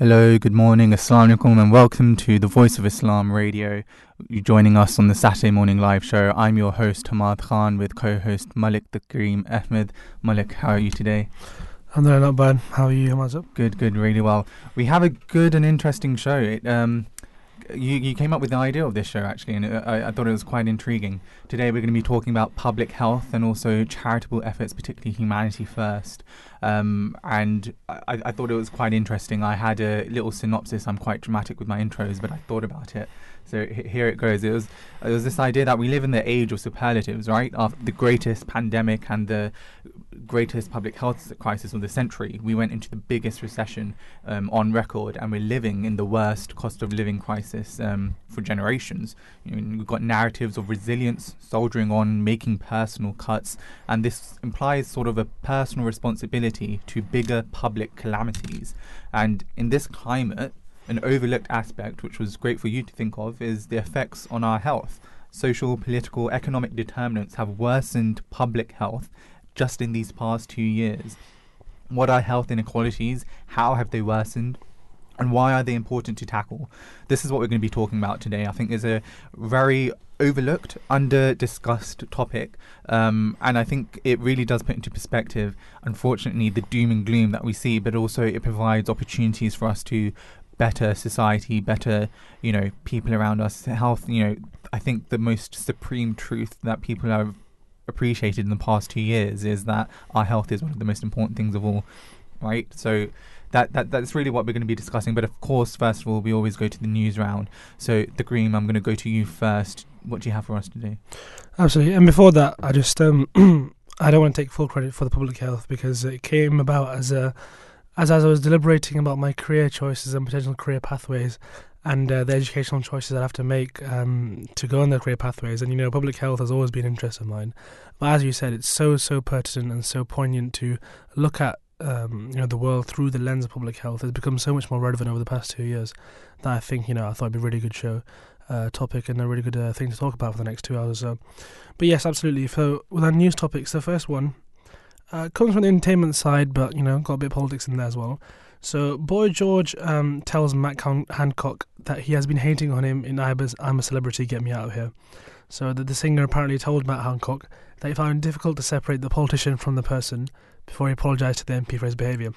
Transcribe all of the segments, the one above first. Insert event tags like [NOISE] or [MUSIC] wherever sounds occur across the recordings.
Hello, good morning, Assalamu alaikum, and welcome to the Voice of Islam radio. You're joining us on the Saturday morning live show. I'm your host, Hamad Khan, with co host Malik the Kareem Ahmed. Malik, how are you today? I'm doing not bad. How are you, Hamad? Good, good, really well. We have a good and interesting show. It, um, you, you came up with the idea of this show actually, and I, I thought it was quite intriguing. Today we're going to be talking about public health and also charitable efforts, particularly Humanity First. Um, and I, I thought it was quite interesting. I had a little synopsis. I'm quite dramatic with my intros, but I thought about it. So here it goes. It was it was this idea that we live in the age of superlatives, right? After the greatest pandemic and the greatest public health crisis of the century, we went into the biggest recession um, on record, and we're living in the worst cost of living crisis um, for generations. You know, we've got narratives of resilience, soldiering on, making personal cuts, and this implies sort of a personal responsibility to bigger public calamities. And in this climate, an overlooked aspect, which was great for you to think of, is the effects on our health. Social, political, economic determinants have worsened public health just in these past two years. What are health inequalities? How have they worsened? And why are they important to tackle? This is what we're going to be talking about today. I think is a very overlooked, under discussed topic, um, and I think it really does put into perspective, unfortunately, the doom and gloom that we see, but also it provides opportunities for us to better society, better, you know, people around us, health, you know, I think the most supreme truth that people have appreciated in the past two years is that our health is one of the most important things of all, right? So that, that that's really what we're going to be discussing. But of course, first of all, we always go to the news round. So, the Kareem, I'm going to go to you first. What do you have for us today? Absolutely. And before that, I just um, [CLEARS THROAT] I don't want to take full credit for the public health because it came about as a as as I was deliberating about my career choices and potential career pathways and uh, the educational choices I have to make um, to go on their career pathways. And you know, public health has always been an interest of mine. But as you said, it's so so pertinent and so poignant to look at um, you know the world through the lens of public health. It's become so much more relevant over the past two years that I think you know I thought it'd be a really good show. Uh, topic and a really good uh, thing to talk about for the next two hours. So. But yes, absolutely. So with our news topics, the first one uh, comes from the entertainment side, but you know, got a bit of politics in there as well. So, Boy George um, tells Matt Hancock that he has been hating on him in ITV's I'm a Celebrity, Get Me Out of Here. So, that the singer apparently told Matt Hancock that he found it difficult to separate the politician from the person before he apologised to the MP for his behaviour.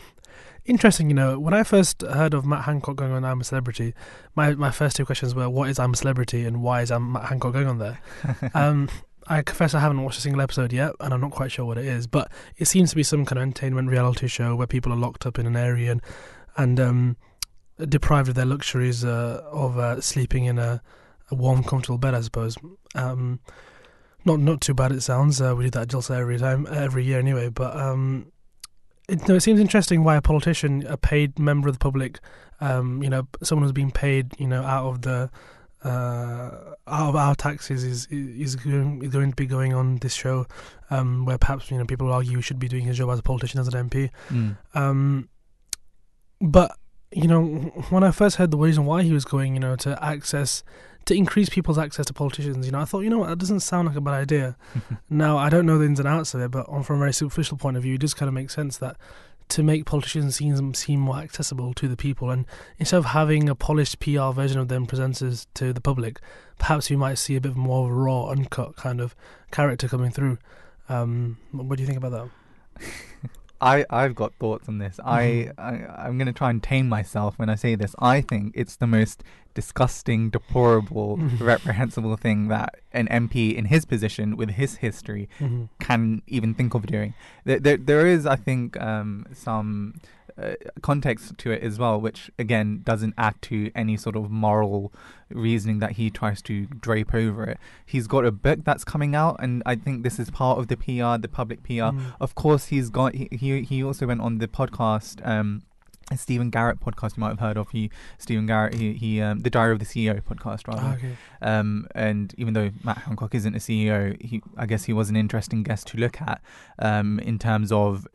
Interesting, you know, when I first heard of Matt Hancock going on I'm a Celebrity, my, my first two questions were what is I'm a Celebrity and why is I'm Matt Hancock going on there? [LAUGHS] um, I confess I haven't watched a single episode yet, and I'm not quite sure what it is. But it seems to be some kind of entertainment reality show where people are locked up in an area and, and um, deprived of their luxuries uh, of uh, sleeping in a, a, warm, comfortable bed. I suppose. Um, not not too bad. It sounds. Uh, we do that just every time, every year anyway. But um, it, no, it seems interesting why a politician, a paid member of the public, um, you know, someone who's been paid, you know, out of the uh, out of our taxes is is going, is going to be going on this show, um, where perhaps you know people argue he should be doing his job as a politician as an MP. Mm. Um, but you know, when I first heard the reason why he was going, you know, to access to increase people's access to politicians, you know, I thought, you know what, that doesn't sound like a bad idea. [LAUGHS] now I don't know the ins and outs of it, but from a very superficial point of view, it does kind of make sense that to make politicians seem seem more accessible to the people. And instead of having a polished PR version of them presented to the public, perhaps we might see a bit more of a raw, uncut kind of character coming through. Um, what do you think about that? [LAUGHS] I I've got thoughts on this. Mm-hmm. I, I am going to try and tame myself when I say this. I think it's the most disgusting, deplorable, [LAUGHS] reprehensible thing that an MP in his position with his history mm-hmm. can even think of doing. There there, there is, I think, um, some uh, context to it as well, which again doesn't add to any sort of moral reasoning that he tries to drape over it. He's got a book that's coming out, and I think this is part of the PR, the public PR. Mm. Of course, he's got he he, he also went on the podcast. Um, a Steven Bartlett podcast you might have heard of. He Steven Bartlett, he, he um, the Diary of the CEO podcast rather. Oh, okay. Um, and even though Matt Hancock isn't a CEO, he I guess he was an interesting guest to look at. Um, in terms of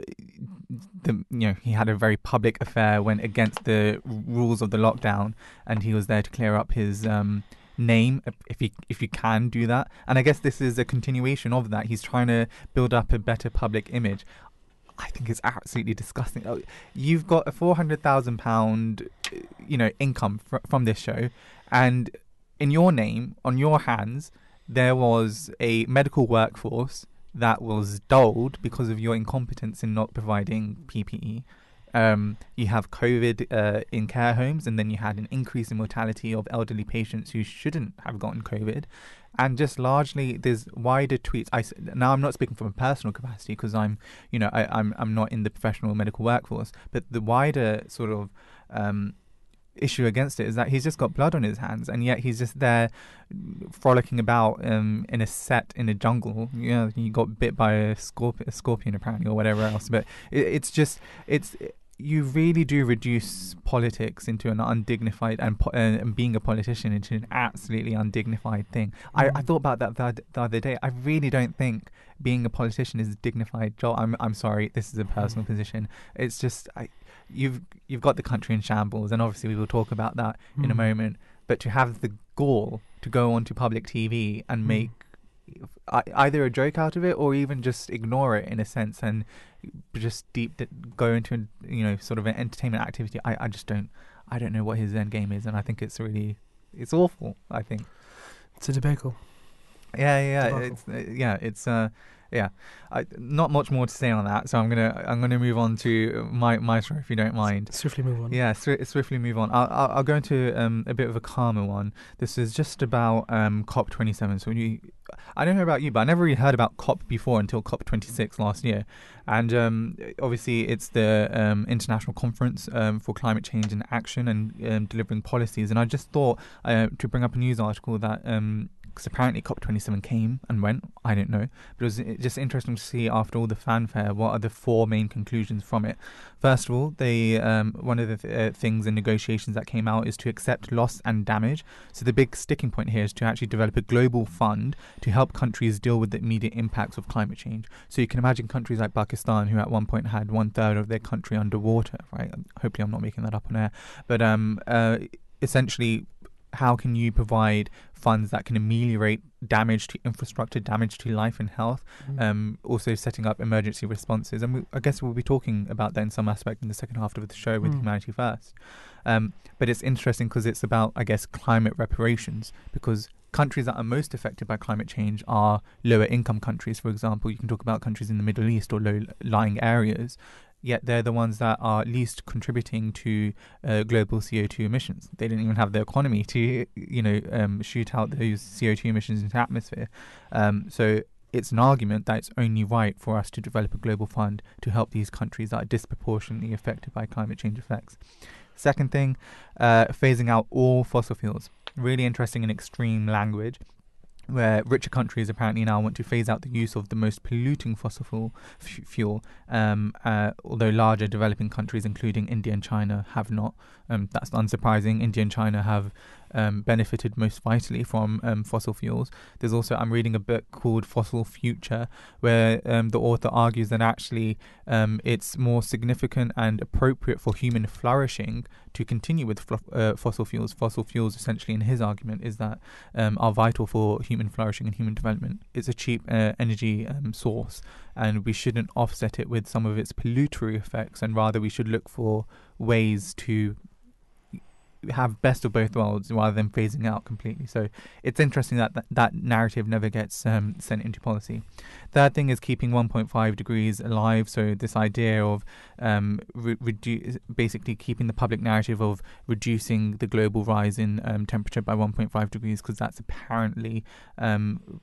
the you know he had a very public affair, went against the rules of the lockdown, and he was there to clear up his um name if you if you can do that and i guess this is a continuation of that he's trying to build up a better public image I think it's absolutely disgusting. Oh, You've got a four hundred thousand pound, you know, income fr- from this show, and in your name, on your hands, there was a medical workforce that was dulled because of your incompetence in not providing PPE. Um, you have COVID uh, in care homes, and then you had an increase in mortality of elderly patients who shouldn't have gotten COVID. And just largely, there's wider tweets. I now I'm not speaking from a personal capacity because I'm, you know, I, I'm I'm not in the professional medical workforce. But the wider sort of um, issue against it is that he's just got blood on his hands, and yet he's just there frolicking about um, in a set in a jungle. You know, he got bit by a scorpion, a scorpion apparently, or whatever else. But it, it's just it's you really do reduce politics into an undignified and, po- uh, and being a politician into an absolutely undignified thing. I, I Mm. thought about that the, the other day. I really don't think being a politician is a dignified job. I'm I'm sorry, this is a personal position. It's just I, you've you've got the country in shambles, and obviously we will talk about that in a Mm. moment. But to have the gall to go onto public TV and Mm. make either a joke out of it or even just ignore it in a sense and just deep go into you know sort of an entertainment activity. I, I just don't I don't know what his end game is, and I think it's really it's awful. I think. It's a debacle. Yeah, yeah, Debacle. it's uh, yeah, it's uh, yeah. I, not much more to say on that, so I'm gonna I'm gonna move on to my my story if you don't mind. Swiftly move on. Yeah, swi- swiftly move on. I'll, I'll, I'll go into um, a bit of a calmer one. This is just about um, COP27. So you, I don't know about you, but I never really heard about COP before until COP26 last year. And um, obviously, it's the um, international conference um, for climate change and action and um, delivering policies. And I just thought uh, to bring up a news article that. Because apparently COP27 came and went, I don't know, but it was just interesting to see after all the fanfare what are the four main conclusions from it. First of all, they um, one of the th- uh, things in negotiations that came out is to accept loss and damage. So the big sticking point here is to actually develop a global fund to help countries deal with the immediate impacts of climate change. So you can imagine countries like Pakistan, who at one point had one third of their country underwater. Right? Hopefully, I'm not making that up on air, but um, uh, essentially, how can you provide funds that can ameliorate damage to infrastructure, damage to life and health? Mm. um, also setting up emergency responses. And we, I guess we'll be talking about that in some aspect in the second half of the show with Mm. Humanity First. Um, but it's interesting because it's about, I guess, climate reparations because countries that are most affected by climate change are lower income countries. For example, you can talk about countries in the Middle East or low lying areas. Yet they're the ones that are least contributing to uh, global CO2 emissions. They don't even have the economy to, you know, um, shoot out those CO2 emissions into atmosphere. Um, so it's an argument that it's only right for us to develop a global fund to help these countries that are disproportionately affected by climate change effects. Second thing, uh, phasing out all fossil fuels. Really interesting and extreme language. Where richer countries apparently now want to phase out the use of the most polluting fossil fuel, f- fuel um, uh, although larger developing countries, including India and China, have not. Um, that's unsurprising. India and China have um, benefited most vitally from um, fossil fuels. There's also, I'm reading a book called Fossil Future, where um, the author argues that actually um, it's more significant and appropriate for human flourishing to continue with uh, fossil fuels. Fossil fuels, essentially, in his argument, is that um, are vital for human flourishing and human development. It's a cheap uh, energy source, and we shouldn't offset it with some of its pollutory effects, and rather we should look for ways to have best of both worlds rather than phasing out completely. So it's interesting that that, that narrative never gets um, sent into policy. Third thing is keeping 1.5 degrees alive. So this idea of um, re- redu- basically keeping the public narrative of reducing the global rise in um, temperature by 1.5 degrees because that's apparently um,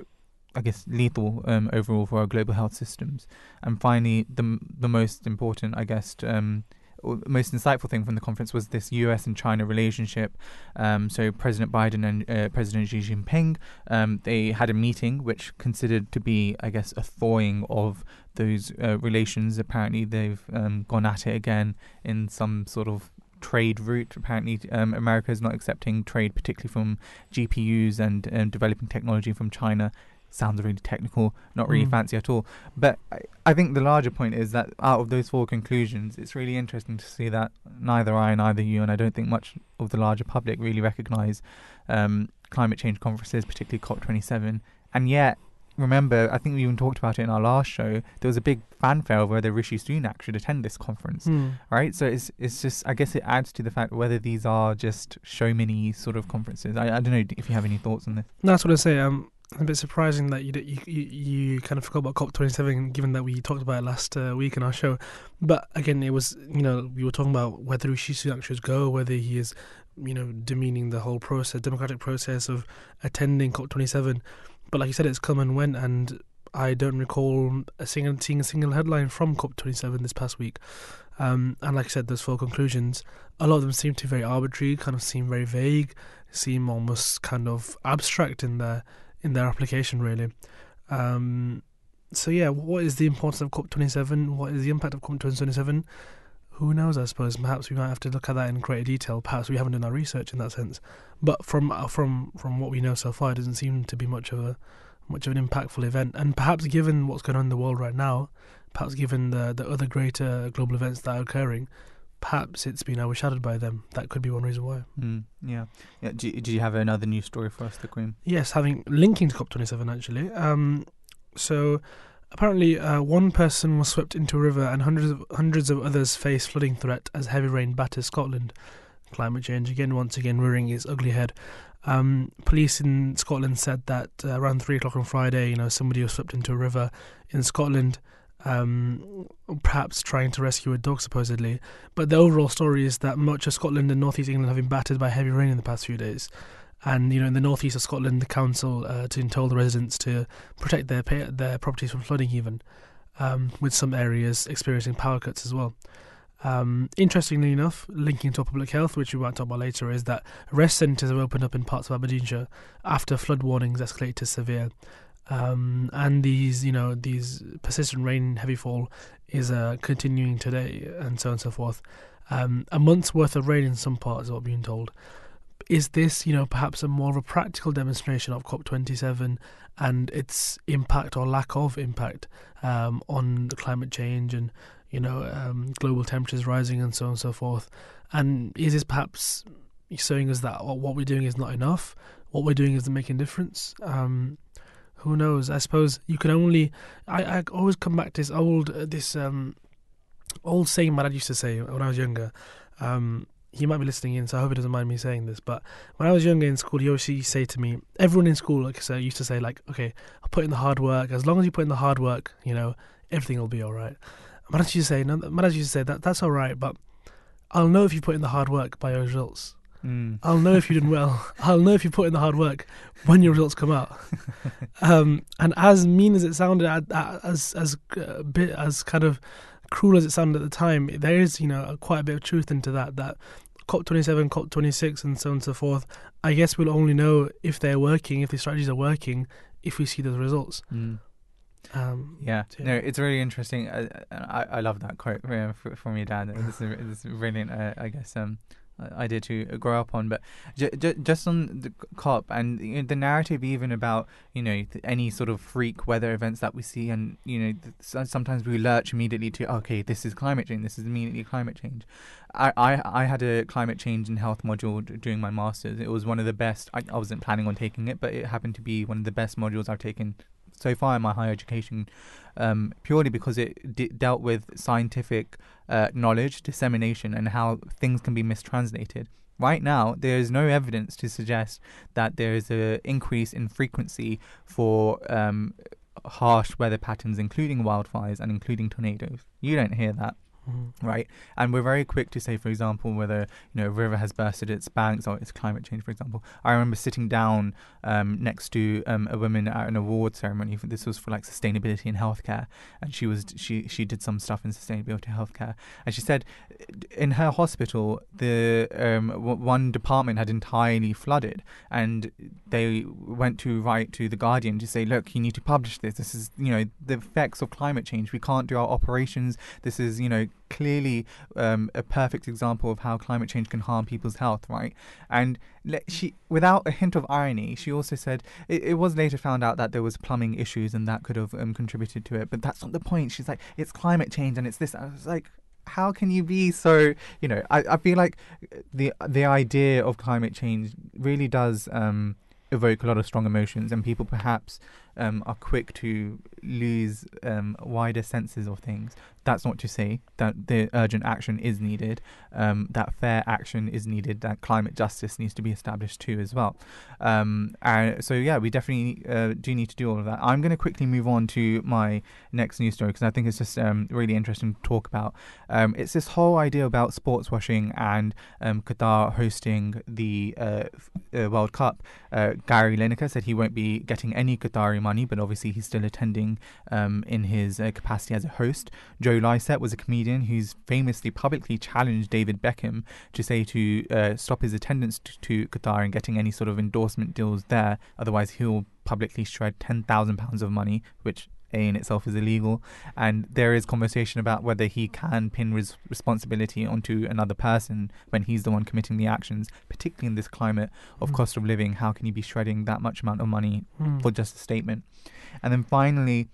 I guess lethal um, overall for our global health systems. And finally, the the most important, I guess, um, most insightful thing from the conference was this U.S. and China relationship. Um, so President Biden and uh, President Xi Jinping, um, they had a meeting which considered to be, I guess, a thawing of those uh, relations. Apparently, they've um, gone at it again in some sort of trade route. Apparently, um, America is not accepting trade, particularly from GPUs and um, developing technology from China. Sounds really technical, not really Mm. fancy at all. But I, I think the larger point is that out of those four conclusions, it's really interesting to see that neither I, neither you, and I don't think much of the larger public really recognise um, climate change conferences, particularly COP27. And yet, remember, I think we even talked about it in our last show. There was a big fanfare of whether Rishi Sunak should attend this conference, Hmm. right? So it's it's just I guess it adds to the fact whether these are just show mini sort of conferences. I, I don't know if you have any thoughts on this. That's what I say. Um, a bit surprising that you, you you kind of forgot about COP27, given that we talked about it last uh, week in our show. But again, it was you know we were talking about whether Rishi Sunak should go, whether he is you know demeaning the whole process, democratic process of attending COP27. But like you said, it's come and went, and I don't recall a single seeing a single headline from COP27 this past week. Um, and like I said, those four conclusions, a lot of them seem to be very arbitrary, kind of seem very vague, seem almost kind of abstract in their in their application, really. Um, so yeah, what is the importance of COP27? What is the impact of COP27? Who knows? I suppose perhaps we might have to look at that in greater detail. Perhaps we haven't done our research in that sense. But from uh, from from what we know so far, it doesn't seem to be much of a much of an impactful event. And perhaps given what's going on in the world right now, perhaps given the the other greater global events that are occurring, perhaps it's been overshadowed by them. That could be one reason why. Mm, yeah, yeah. Do, do you have another news story for us, the Kareem? Yes, having linking to COP27 actually. Um, so apparently, uh, one person was swept into a river, and hundreds of hundreds of others face flooding threat as heavy rain batters Scotland. Climate change again, once again, rearing its ugly head. Um, police in Scotland said that uh, around three o'clock on Friday, you know, somebody was swept into a river in Scotland, um, perhaps trying to rescue a dog, supposedly. But the overall story is that much of Scotland and northeast England have been battered by heavy rain in the past few days. And you know, in the northeast of Scotland, the council uh, to told the residents to protect their their properties from flooding, even um, with some areas experiencing power cuts as well. Um, interestingly enough, linking to public health, which we might talk about later, is that rest centres have opened up in parts of Aberdeenshire after flood warnings escalated to severe. Um, and these, you know, these persistent rain, heavy fall is uh, continuing today, and so on and so forth. Um, a month's worth of rain in some parts, is what we're being told. Is this, you know, perhaps a more of a practical demonstration of COP27 and its impact or lack of impact um, on the climate change and, you know, um, global temperatures rising and so on and so forth? And is this perhaps showing us that what we're doing is not enough? What we're doing isn't making a difference? Um, who knows? I suppose you can only. I, I always come back to this old uh, this um old saying my dad used to say when I was younger. Um, he might be listening in, so I hope he doesn't mind me saying this. But when I was younger in school, he always used to say to me, everyone in school, like I used to say like, okay, I'll put in the hard work. As long as you put in the hard work, you know, everything will be all right. My dad used to say, no, my dad used to say that that's all right, but I'll know if you put in the hard work by your results. Mm. I'll know if you've done well. I'll know if you put in the hard work when your results come out. [LAUGHS] um, and as mean as it sounded, as as uh, bit as kind of cruel as it sounded at the time, there is you know quite a bit of truth into that. That COP twenty seven, COP twenty six, and so on and so forth. I guess we'll only know if they're working, if the strategies are working, if we see those results. Mm. Um, Yeah, Yeah. no, it's really interesting. I, I, I love that quote from your dad. This is brilliant. Uh, I guess um, idea to grow up on. But j- j- just on the COP and the narrative, even about you know any sort of freak weather events that we see, and you know th- uh, sometimes we lurch immediately to okay, this is climate change. This is immediately climate change. I, I, I had a climate change and health module during my masters. It was one of the best. I, I wasn't planning on taking it, but it happened to be one of the best modules I've taken so far in my higher education, um, purely because it d- dealt with scientific uh, knowledge dissemination and how things can be mistranslated. Right now, there is no evidence to suggest that there is a increase in frequency for um, harsh weather patterns, including wildfires and including tornadoes. You don't hear that mhm. right? And we're very quick to say, for example, whether you know a river has bursted its banks or it's climate change, for example. I remember sitting down um, next to um, a woman at an award ceremony. This was for like sustainability in healthcare, and she was she she did some stuff in sustainability healthcare, and she said in her hospital the um, w- one department had entirely flooded, and they went to write to the Guardian to say, look, you need to publish this. This is you know the effects of climate change. We can't do our operations this is, you know, clearly um, a perfect example of how climate change can harm people's health, right? And she, without a hint of irony, she also said it, it was later found out that there was plumbing issues and that could have um, contributed to it. But that's not the point. She's like, it's climate change and it's this. I was like, how can you be so? You know, I, I feel like the the idea of climate change really does. Um, evoke a lot of strong emotions and people perhaps um, are quick to lose um, wider senses of things. That's not to say that the urgent action is needed, um, that fair action is needed, that climate justice needs to be established too as well. Um, and so yeah, we definitely uh, do need to do all of that. I'm going to quickly move on to my next news story because I think it's just um, really interesting to talk about. Um, it's this whole idea about sports washing and um, Qatar hosting the uh, uh, World Cup. Uh, Gary Lineker said he won't be getting any Qatari money, but obviously he's still attending um, in his uh, capacity as a host. Joe Lycett was a comedian who's famously publicly challenged David Beckham to say to uh, stop his attendance to, to Qatar and getting any sort of endorsement deals there, otherwise he'll publicly shred ten thousand pounds of money, which a in itself is illegal, and there is conversation about whether he can pin res- responsibility onto another person when he's the one committing the actions, particularly in this climate of Mm. cost of living. How can you be shredding that much amount of money Mm. for just a statement? And then finally,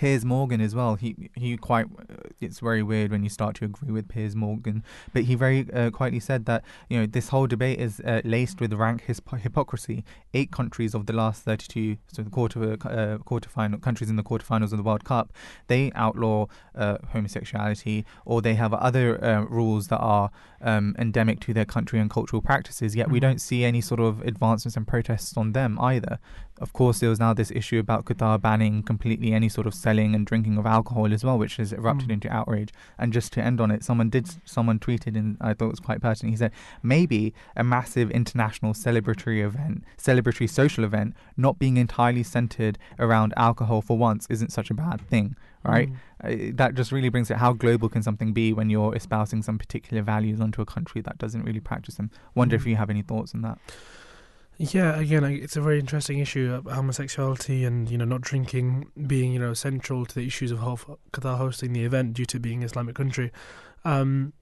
Piers Morgan as well. He he quite. Uh, it's very weird when you start to agree with Piers Morgan, but he very uh, quietly said that you know this whole debate is uh, laced with rank his- hypocrisy. Eight countries of the last thirty-two, so the quarter uh, quarterfinal countries in the quarterfinals of the World Cup, they outlaw uh, homosexuality or they have other uh, rules that are um, endemic to their country and cultural practices. Yet we Mhm. don't see any sort of advancements and protests on them either. Of course, there was now this issue about Qatar banning completely any sort of selling and drinking of alcohol as well, which has erupted Mm. into outrage. And just to end on it, someone did, someone tweeted, and I thought it was quite pertinent. He said, maybe a massive international celebratory event, celebratory social event, not being entirely centered around alcohol for once isn't such a bad thing, right? Mm. Uh, that just really brings it. How global can something be when you're espousing some particular values onto a country that doesn't really practice them? Wonder if Mm. you have any thoughts on that. Yeah, again, it's a very interesting issue. uh, Homosexuality and you know not drinking being you know central to the issues of Qatar hosting the event due to being an Islamic country. Um,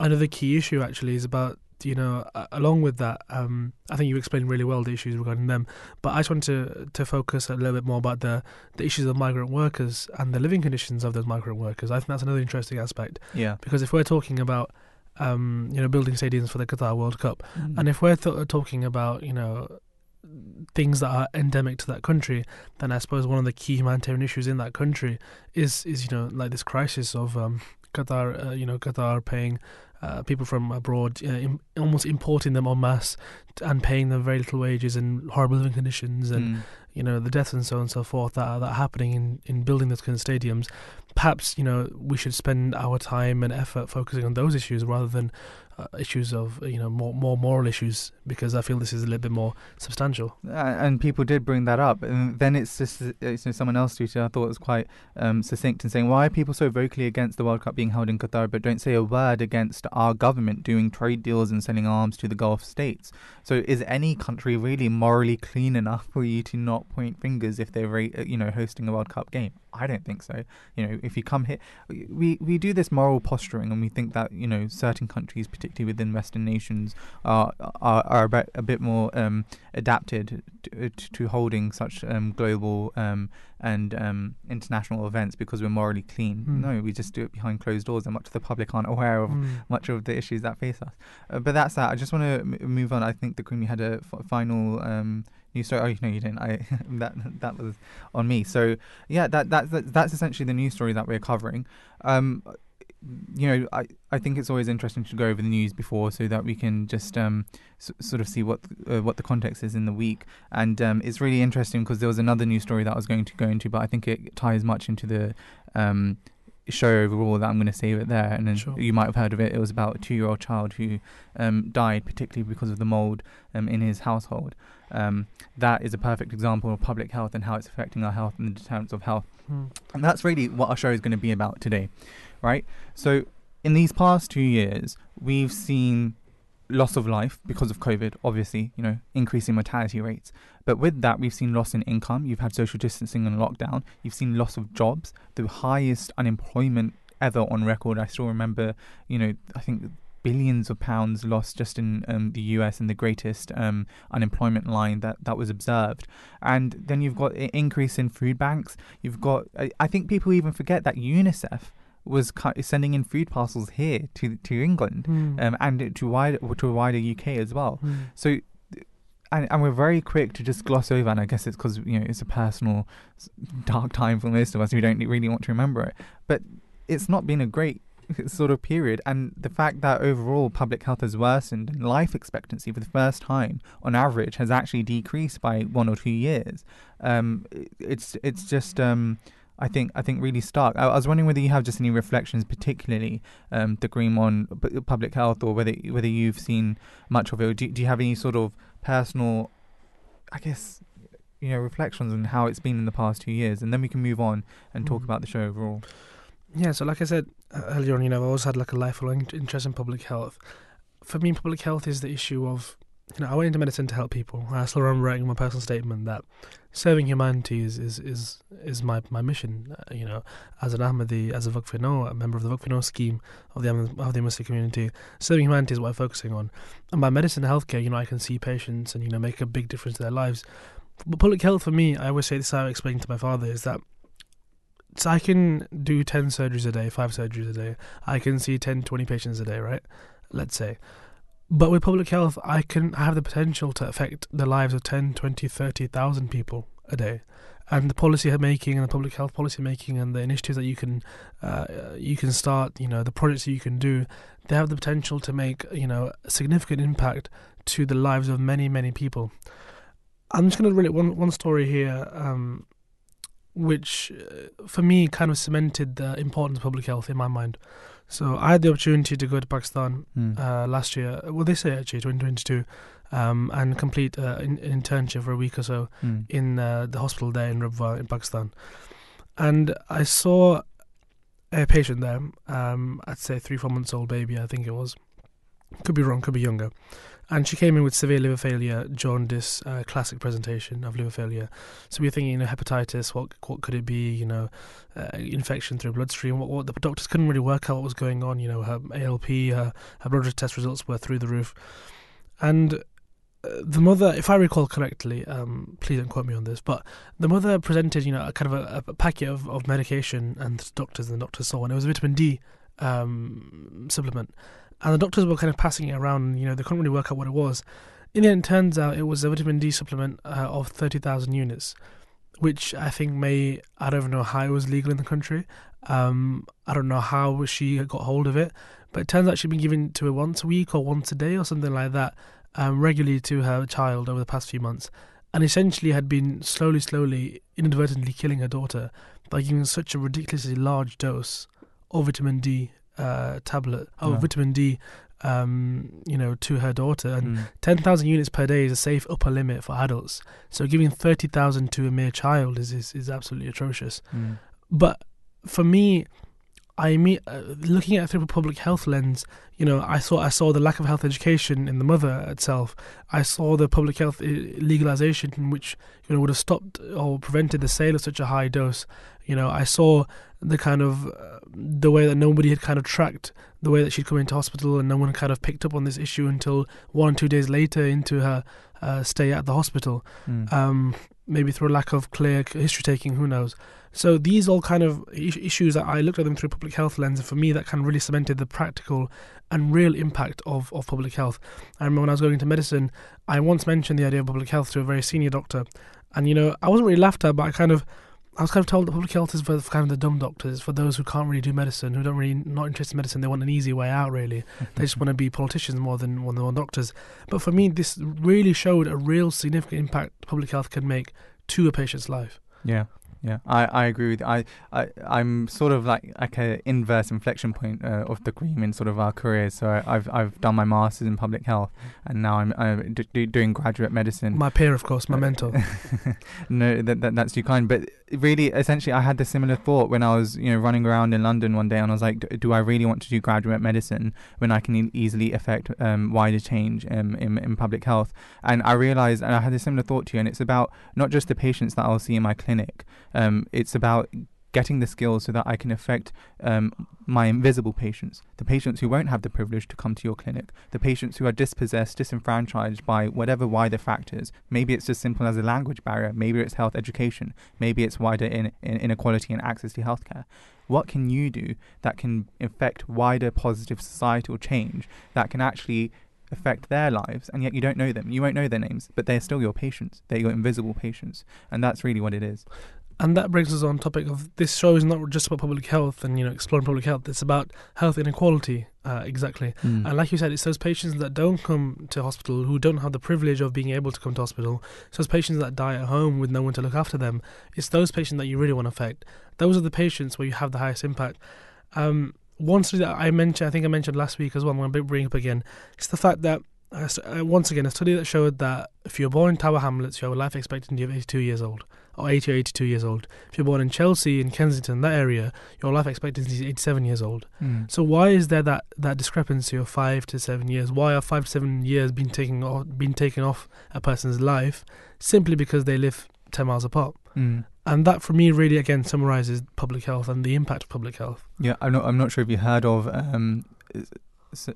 another key issue actually is about you know along with that. Um, I think you explained really well the issues regarding them, but I just want to to focus a little bit more about the the issues of migrant workers and the living conditions of those migrant workers. I think that's another interesting aspect Yeah. because if we're talking about um, you know building stadiums for the Qatar World Cup. And if we're th- talking about, you know, things that are endemic to that country, then I suppose one of the key humanitarian issues in that country is, is you know, like this crisis of um, Qatar, uh, you know, Qatar paying uh, people from abroad, uh, Im- almost importing them en masse t- and paying them very little wages and horrible living conditions and Mm. You know the deaths and so on and so forth that are, that are happening in, in building those kind of stadiums. Perhaps you know we should spend our time and effort focusing on those issues rather than uh, issues of you know more more moral issues because I feel this is a little bit more substantial. And people did bring that up, and then it's just uh, it's, you know, someone else tweeted. I thought it was quite um, succinct in saying, "Why are people so vocally against the World Cup being held in Qatar, but don't say a word against our government doing trade deals and selling arms to the Gulf states?" So, is any country really morally clean enough for you to not point fingers if they're, uh, you know, hosting a World Cup game? I don't think so. You know, if you come here, we we do this moral posturing, and we think that you know certain countries, particularly within Western nations, are are, are a, bit, a bit more um, adapted to, to holding such um, global um, and um, international events because we're morally clean. Hmm. No, we just do it behind closed doors, and much of the public aren't aware of Mm. much of the issues that face us. Uh, but that's that. I just want to m- move on. I think the Kareem had a f- final um, news story. Oh, no, you didn't. I [LAUGHS] that that was on me. So yeah, that that's that's essentially the news story that we're covering. Um, you know, I, I think it's always interesting to go over the news before so that we can just um, s- sort of see what uh, what the context is in the week. And um, it's really interesting because there was another news story that I was going to go into, but I think it ties much into the um, show overall that I'm going to save it there. And then Sure. you might have heard of it. It was about a two year old child who um, died, particularly because of the mold um, in his household. Um, that is a perfect example of public health and how it's affecting our health and the deterrence of health. Mm. And that's really what our show is going to be about today, right? So, in these past two years, we've seen loss of life because of COVID, obviously, you know, increasing mortality rates. But with that, we've seen loss in income. You've had social distancing and lockdown. You've seen loss of jobs, the highest unemployment ever on record. I still remember, you know, I think billions of pounds lost just in um, the US and the greatest um, unemployment line that, that was observed. And then you've got an increase in food banks. You've got, I, I think people even forget that UNICEF was sending in food parcels here to to England Mm. um, and to wider to a wider UK as well. Mm. So and, and we're very quick to just gloss over, and I guess it's because you know it's a personal dark time for most of us who don't really want to remember it. But it's not been a great [LAUGHS] sort of period, and the fact that overall public health has worsened and life expectancy for the first time on average has actually decreased by one or two years. Um, it's it's just. Um, I think I think really stark. I, I, was wondering whether you have just any reflections, particularly um, the Kareem on p- public health, or whether whether you've seen much of it. Do, do you have any sort of personal, I guess, you know, reflections on how it's been in the past two years, and then we can move on and talk mm. about the show overall. Yeah, so like I said uh, earlier on, you know, I've always had like a lifelong interest in public health. For me, public health is the issue of, you know, I went into medicine to help people. I still remember writing my personal statement that serving humanity is is is, is my my mission. Uh, you know, as an Ahmadi, as a Waqf-e-Nau, a member of the Waqf-e-Nau scheme of the of the Muslim community, serving humanity is what I'm focusing on. And by medicine and healthcare, you know, I can see patients and you know make a big difference to their lives. But public health for me, I always say this. I explained to my father is that so I can do 10 surgeries a day, 5 surgeries a day. I can see 10, 20 patients a day, right? Let's say. But with public health, I can have the potential to affect the lives of 10, 20, 30,000 people a day. And the policy making and the public health policy making and the initiatives that you can uh, you can start, you know, the projects that you can do, they have the potential to make, you know, a significant impact to the lives of many, many people. I'm just going to relate one one story here. Um, which uh, for me kind of cemented the importance of public health in my mind. So I had the opportunity to go to Pakistan mm. uh, last year, well this year actually, 2022, um, and complete uh, an internship for a week or so mm. in uh, the hospital there in Rabwa in Pakistan. And I saw a patient there, um, I'd say three, four months old baby, I think it was. Could be wrong, could be younger and she came in with severe liver failure, jaundice, uh, classic presentation of liver failure. So we were thinking, you know, hepatitis. What what could it be? You know, uh, infection through bloodstream. What, what the doctors couldn't really work out what was going on. You know, her ALP, her, her blood test results were through the roof, and uh, the mother, if I recall correctly, um, please don't quote me on this, but the mother presented, you know, a kind of a, a packet of, of medication, and the doctors and the doctors saw, and it was a vitamin D um, supplement and the doctors were kind of passing it around. You know, they couldn't really work out what it was. In the end, it turns out it was a vitamin D supplement uh, of thirty thousand units, which I think may I don't even know how it was legal in the country. Um, I don't know how she got hold of it, but it turns out she'd been given to her once a week or once a day or something like that, um, regularly to her child over the past few months, and essentially had been slowly, slowly, inadvertently killing her daughter by giving such a ridiculously large dose of vitamin D uh, tablet of yeah. vitamin D, um, you know, to her daughter, and mm. ten thousand units per day is a safe upper limit for adults. So giving thirty thousand to a mere child is is, is absolutely atrocious. Mm. But for me, I mean, uh, looking at it through a public health lens, you know, I saw I saw the lack of health education in the mother itself. I saw the public health uh, legalization, which you know would have stopped or prevented the sale of such a high dose. You know, I saw the kind of uh, the way that nobody had kind of tracked the way that she'd come into hospital, and no one kind of picked up on this issue until one or two days later into her uh, stay at the hospital. Mm. Um, maybe through a lack of clear history taking, who knows. So these all kind of issues that I looked at them through public health lens, and for me that kind of really cemented the practical and real impact of, of public health. I remember when I was going into medicine, I once mentioned the idea of public health to a very senior doctor, and you know I wasn't really laughed at, but I kind of I was kind of told that public health is for kind of the dumb doctors, for those who can't really do medicine, who don't really not interested in medicine. They want an easy way out. Really, they just want to be politicians more than more than doctors. But for me, this really showed a real significant impact public health can make to a patient's life. Yeah. Yeah, I, I agree with. I, I I'm sort of like like a inverse inflection point uh, of the Kareem in sort of our careers. So I, have I've done my masters in public health, and now I'm, I'm d- doing graduate medicine. My peer, of course, my mentor. [LAUGHS] no, that, that that's too kind. But really, essentially, I had the similar thought when I was you know running around in London one day, and I was like, do I really want to do graduate medicine when I can e- easily affect um, wider change um, in in public health? And I realized, and I had a similar thought to you, and it's about not just the patients that I'll see in my clinic um, it's about getting the skills so that I can affect um, my invisible patients, the patients who won't have the privilege to come to your clinic, the patients who are dispossessed, disenfranchised by whatever wider factors. Maybe it's as simple as a language barrier, maybe it's health education, maybe it's wider in, in inequality and access to healthcare. What can you do that can affect wider positive societal change that can actually affect their lives, and yet you don't know them. You won't know their names, but they're still your patients. They're your invisible patients, and that's really what it is. And that brings us on topic of this show is not just about public health and you know exploring public health. It's about health inequality, uh, exactly. Mm. And like you said, it's those patients that don't come to hospital who don't have the privilege of being able to come to hospital. It's those patients that die at home with no one to look after them. It's those patients that you really want to affect. Those are the patients where you have the highest impact. Um, one study that I mentioned, I think I mentioned last week as well. I'm going to bring up again. It's the fact that once again, a study that showed that if you're born in Tower Hamlets, you have a life expectancy of 82 years old, or 80 or 82 years old. If you're born in Chelsea, in Kensington, that area, your life expectancy is 87 years old. Mm. So why is there that, that discrepancy of five to seven years? Why are five to seven years being taken off, being taken off a person's life simply because they live 10 miles apart? Mm. And that, for me, really again summarizes public health and the impact of public health. Yeah, I'm not. I'm not sure if you heard of. Um, so,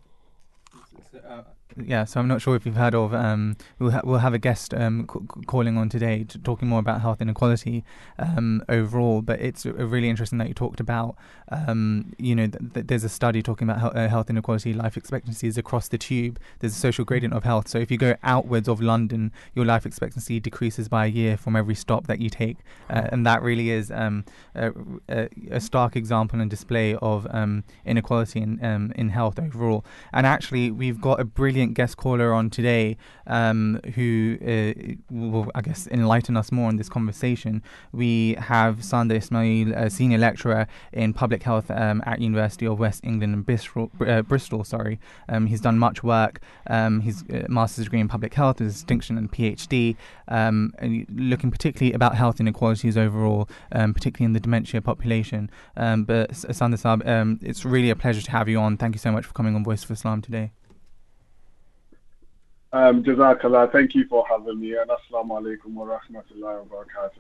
uh, yeah, so I'm not sure if you've heard of. Um, we'll ha- we'll have a guest um, c- calling on today, to talking more about health inequality um, overall. But it's uh, really interesting that you talked about. Um, you know, th- th- there's a study talking about he- uh, health inequality, life expectancies across the tube. There's a social gradient of health. So if you go outwards of London, your life expectancy decreases by a year from every stop that you take, uh, and that really is um, a, a, a stark example and display of um, inequality in in health overall. And actually, we've got a brilliant guest caller on today um, who uh, will, I guess, enlighten us more on this conversation. We have Sanda Ismail, a senior lecturer in public health um, at University of West England in Bristol. Uh, Bristol sorry, um, he's done much work. Um, he's a master's degree in public health, a distinction and PhD, um, and looking particularly about health inequalities overall, um, particularly in the dementia population. but Sanda Saab, it's really a pleasure to have you on. Thank you so much for coming on Voice of Islam today. Um, Jazakallah, thank you for having me, and assalamu alaikum wa rahmatullahi wa barakatuh.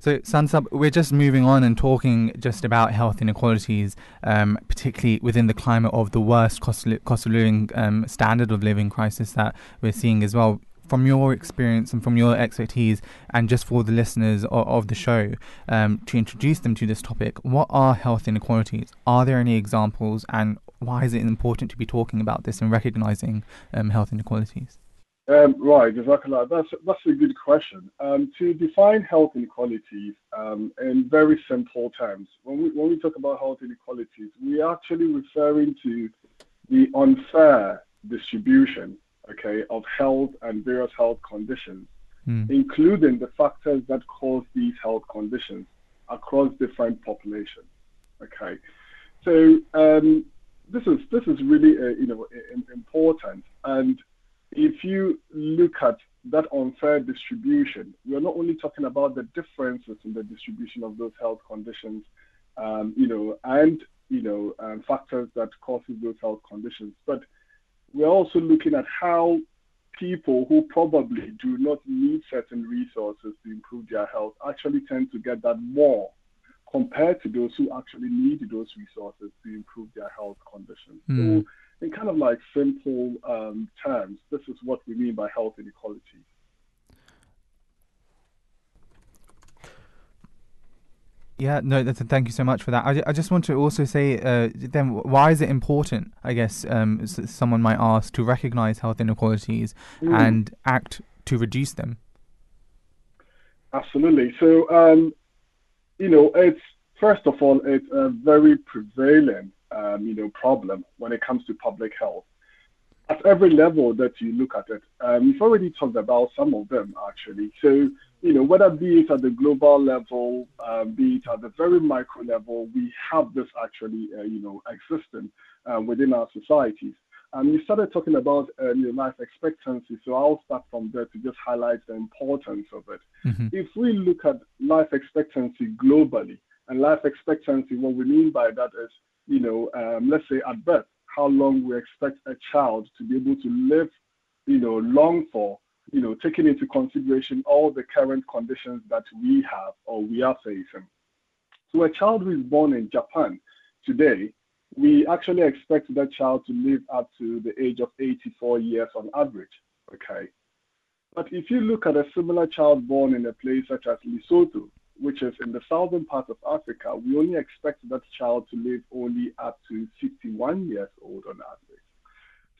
So, Sansab, we're just moving on and talking just about health inequalities, um, particularly within the climate of the worst cost, cost of living um, standard of living crisis that we're seeing as well. From your experience and from your expertise, and just for the listeners of, of the show, um, to introduce them to this topic, what are health inequalities? Are there any examples, and why is it important to be talking about this and recognizing um, health inequalities? Um, right. That's, that's a good question. Um, to define health inequalities um, in very simple terms, when we, when we talk about health inequalities, we're actually referring to the unfair distribution okay, of health and various health conditions, mm. including the factors that cause these health conditions across different populations. Okay, so um, this is this is really uh, you know important. And if you look at that unfair distribution, we are not only talking about the differences in the distribution of those health conditions, um, you know, and you know um, factors that causes those health conditions, but we're also looking at how people who probably do not need certain resources to improve their health actually tend to get that more compared to those who actually need those resources to improve their health conditions. Mm. So, in kind of like simple um, terms, this is what we mean by health inequality. Yeah, no, thank you so much for that. I, I just want to also say, uh, then, why is it important, I guess, um, someone might ask, to recognize health inequalities mm. and act to reduce them? Absolutely. So, um, you know, it's first of all, it's a very prevalent, um, you know, problem when it comes to public health. At every level that you look at it, um, we've already talked about some of them actually. So, you know, whether be it at the global level, um, be it at the very micro level, we have this actually, uh, you know, existing uh, within our societies. Um, you started talking about uh, your life expectancy, so I'll start from there to just highlight the importance of it. Mm-hmm. If we look at life expectancy globally, and life expectancy, what we mean by that is, you know, um, let's say at birth, how long we expect a child to be able to live, you know, long for, you know, taking into consideration all the current conditions that we have or we are facing. So a child who is born in Japan today we actually expect that child to live up to the age of 84 years on average. Okay. But if you look at a similar child born in a place such as Lesotho, which is in the southern part of Africa, we only expect that child to live only up to 51 years old on average.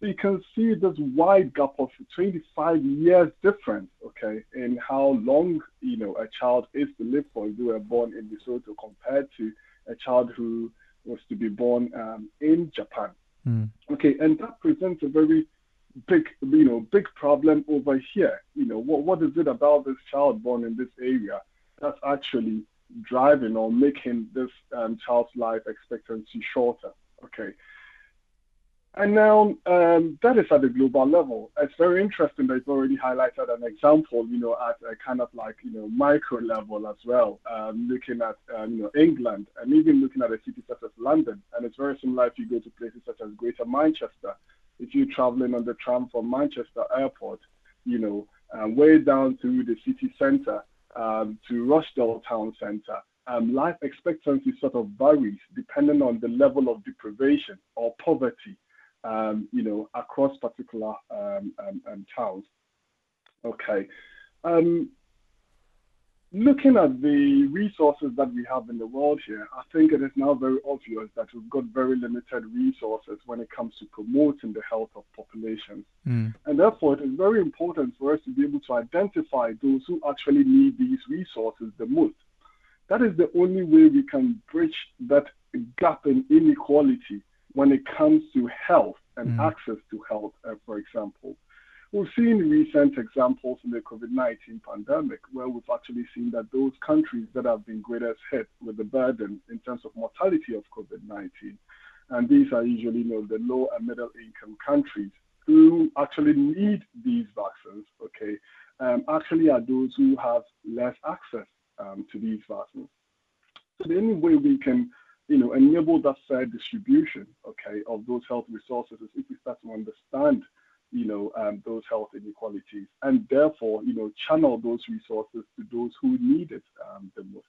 So you can see this wide gap of 25 years difference, okay, in how long, you know, a child is to live for if they were born in Lesotho compared to a child who was to be born um, in Japan. Mm. Okay, and that presents a very big, you know, big problem over here. You know, what what is it about this child born in this area that's actually driving or making this um, child's life expectancy shorter? Okay, and now um, that is at the global level. It's very interesting that you've already highlighted an example, you know, at a kind of like, you know, micro level as well, um, looking at, um, you know, England and even looking at a city such as London. And it's very similar if you go to places such as Greater Manchester. If you're traveling on the tram from Manchester Airport, you know, um, way down to the city centre, um, to Rochdale Town Centre, um, life expectancy sort of varies depending on the level of deprivation or poverty um, you know, across particular um, um, um towns. Okay. Um, looking at the resources that we have in the world here, I think it is now very obvious that we've got very limited resources when it comes to promoting the health of populations. Mm. And therefore, it is very important for us to be able to identify those who actually need these resources the most. That is the only way we can bridge that gap in inequality when it comes to health and mm. access to health, uh, for example. We've seen recent examples in the COVID 19 pandemic where we've actually seen that those countries that have been greatest hit with the burden in terms of mortality of COVID 19, and these are usually you know, the low and middle income countries who actually need these vaccines, okay, um, actually are those who have less access um, to these vaccines. So the only way we can you know, enable that fair distribution, okay, of those health resources if we start to understand, you know, um, those health inequalities and therefore, you know, channel those resources to those who need it um, the most.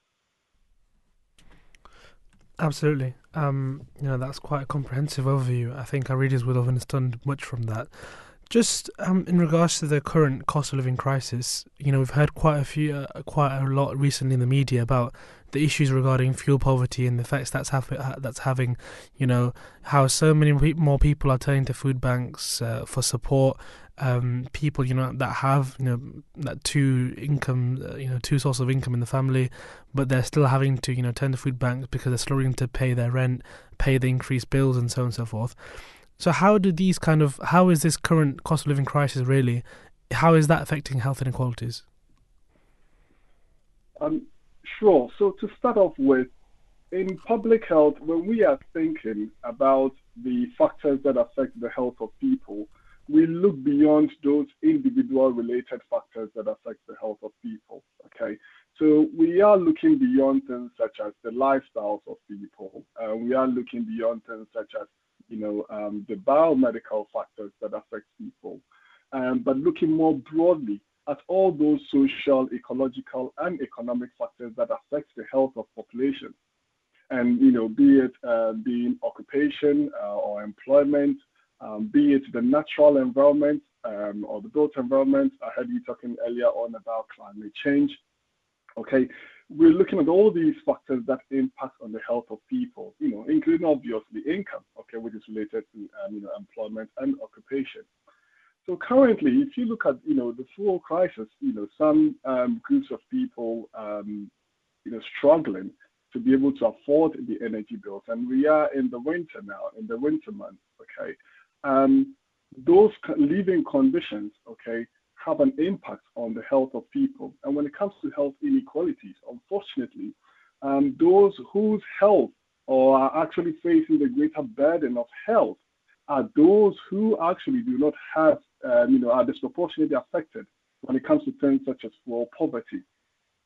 Absolutely. Um, you know, that's quite a comprehensive overview. I think our readers will have understood much from that. Just um, in regards to the current cost of living crisis, you know, we've heard quite a few, uh, quite a lot recently in the media about the issues regarding fuel poverty and the effects that's ha- that's having. You know, how so many more people are turning to food banks uh, for support. Um, people, you know, that have you know that two income, uh, you know, two sources of income in the family, but they're still having to you know turn to food banks because they're struggling to pay their rent, pay the increased bills, and so on and so forth. So how do these kind of how is this current cost of living crisis really? How is that affecting health inequalities? Um, sure. So to start off with, in public health, when we are thinking about the factors that affect the health of people, we look beyond those individual related factors that affect the health of people. Okay. So we are looking beyond things such as the lifestyles of people. Uh, we are looking beyond things such as you know, um, the biomedical factors that affect people, um, but looking more broadly at all those social, ecological, and economic factors that affect the health of population. And, you know, be it uh, being occupation uh, or employment, um, be it the natural environment um, or the built environment. I heard you talking earlier on about climate change. Okay, we're looking at all these factors that impact on the health of people, you know, including obviously income, okay, which is related to um, you know employment and occupation. So currently, if you look at you know the fuel crisis, you know some um, groups of people um, you know struggling to be able to afford the energy bills, and we are in the winter now, in the winter months, okay. Um, those living conditions, okay, have an impact on the health of people. And when it comes to health inequalities, unfortunately, um, those whose health or are actually facing the greater burden of health are those who actually do not have, um, you know, are disproportionately affected when it comes to things such as fuel poverty.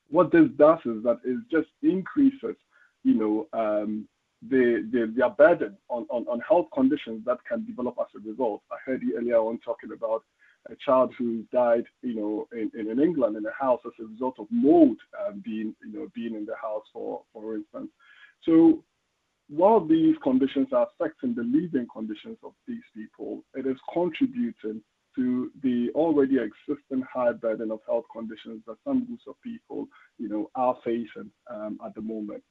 What this does is that it just increases, you know, um, the, the, burden on, on, on health conditions that can develop as a result. I heard you earlier on talking about a child who died, you know, in, in England in a house as a result of mold um, being, you know, being in the house, for for instance. So while these conditions are affecting the living conditions of these people, it is contributing to the already existing high burden of health conditions that some groups of people, you know, are facing um, at the moment.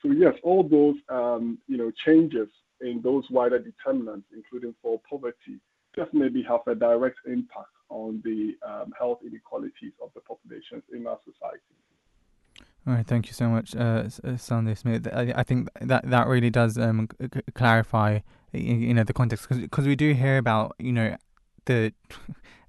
So yes, all those, um, you know, changes in those wider determinants, including for poverty, definitely have a direct impact on the um, health inequalities of the populations in our society. All right, thank you so much, uh, uh Sunday Smith. I, I, think that that really does um, c- clarify, you know, the context because we do hear about, you know, the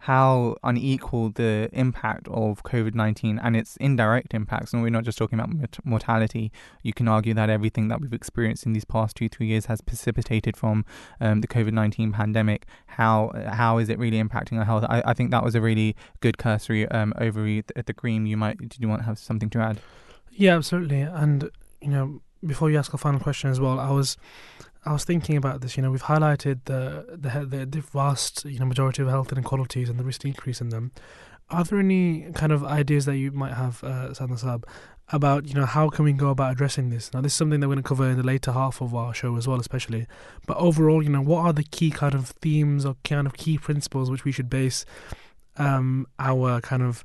how unequal the impact of COVID 19 and its indirect impacts, and we're not just talking about mortality, you can argue that everything that we've experienced in these past two, three years has precipitated from um, the COVID 19 pandemic. How how is it really impacting our health? I, I think that was a really good cursory um, overview at the Green. You might, did you want to have something to add? Yeah, absolutely. And, you know, before you ask a final question as well, I was I was thinking about this. You know, we've highlighted the the the vast you know majority of health inequalities and the recent increase in them. Are there any kind of ideas that you might have, uh, Sab, about you know how can we go about addressing this? Now, this is something that we're going to cover in the later half of our show as well, especially. But overall, you know, what are the key kind of themes or kind of key principles which we should base um, our kind of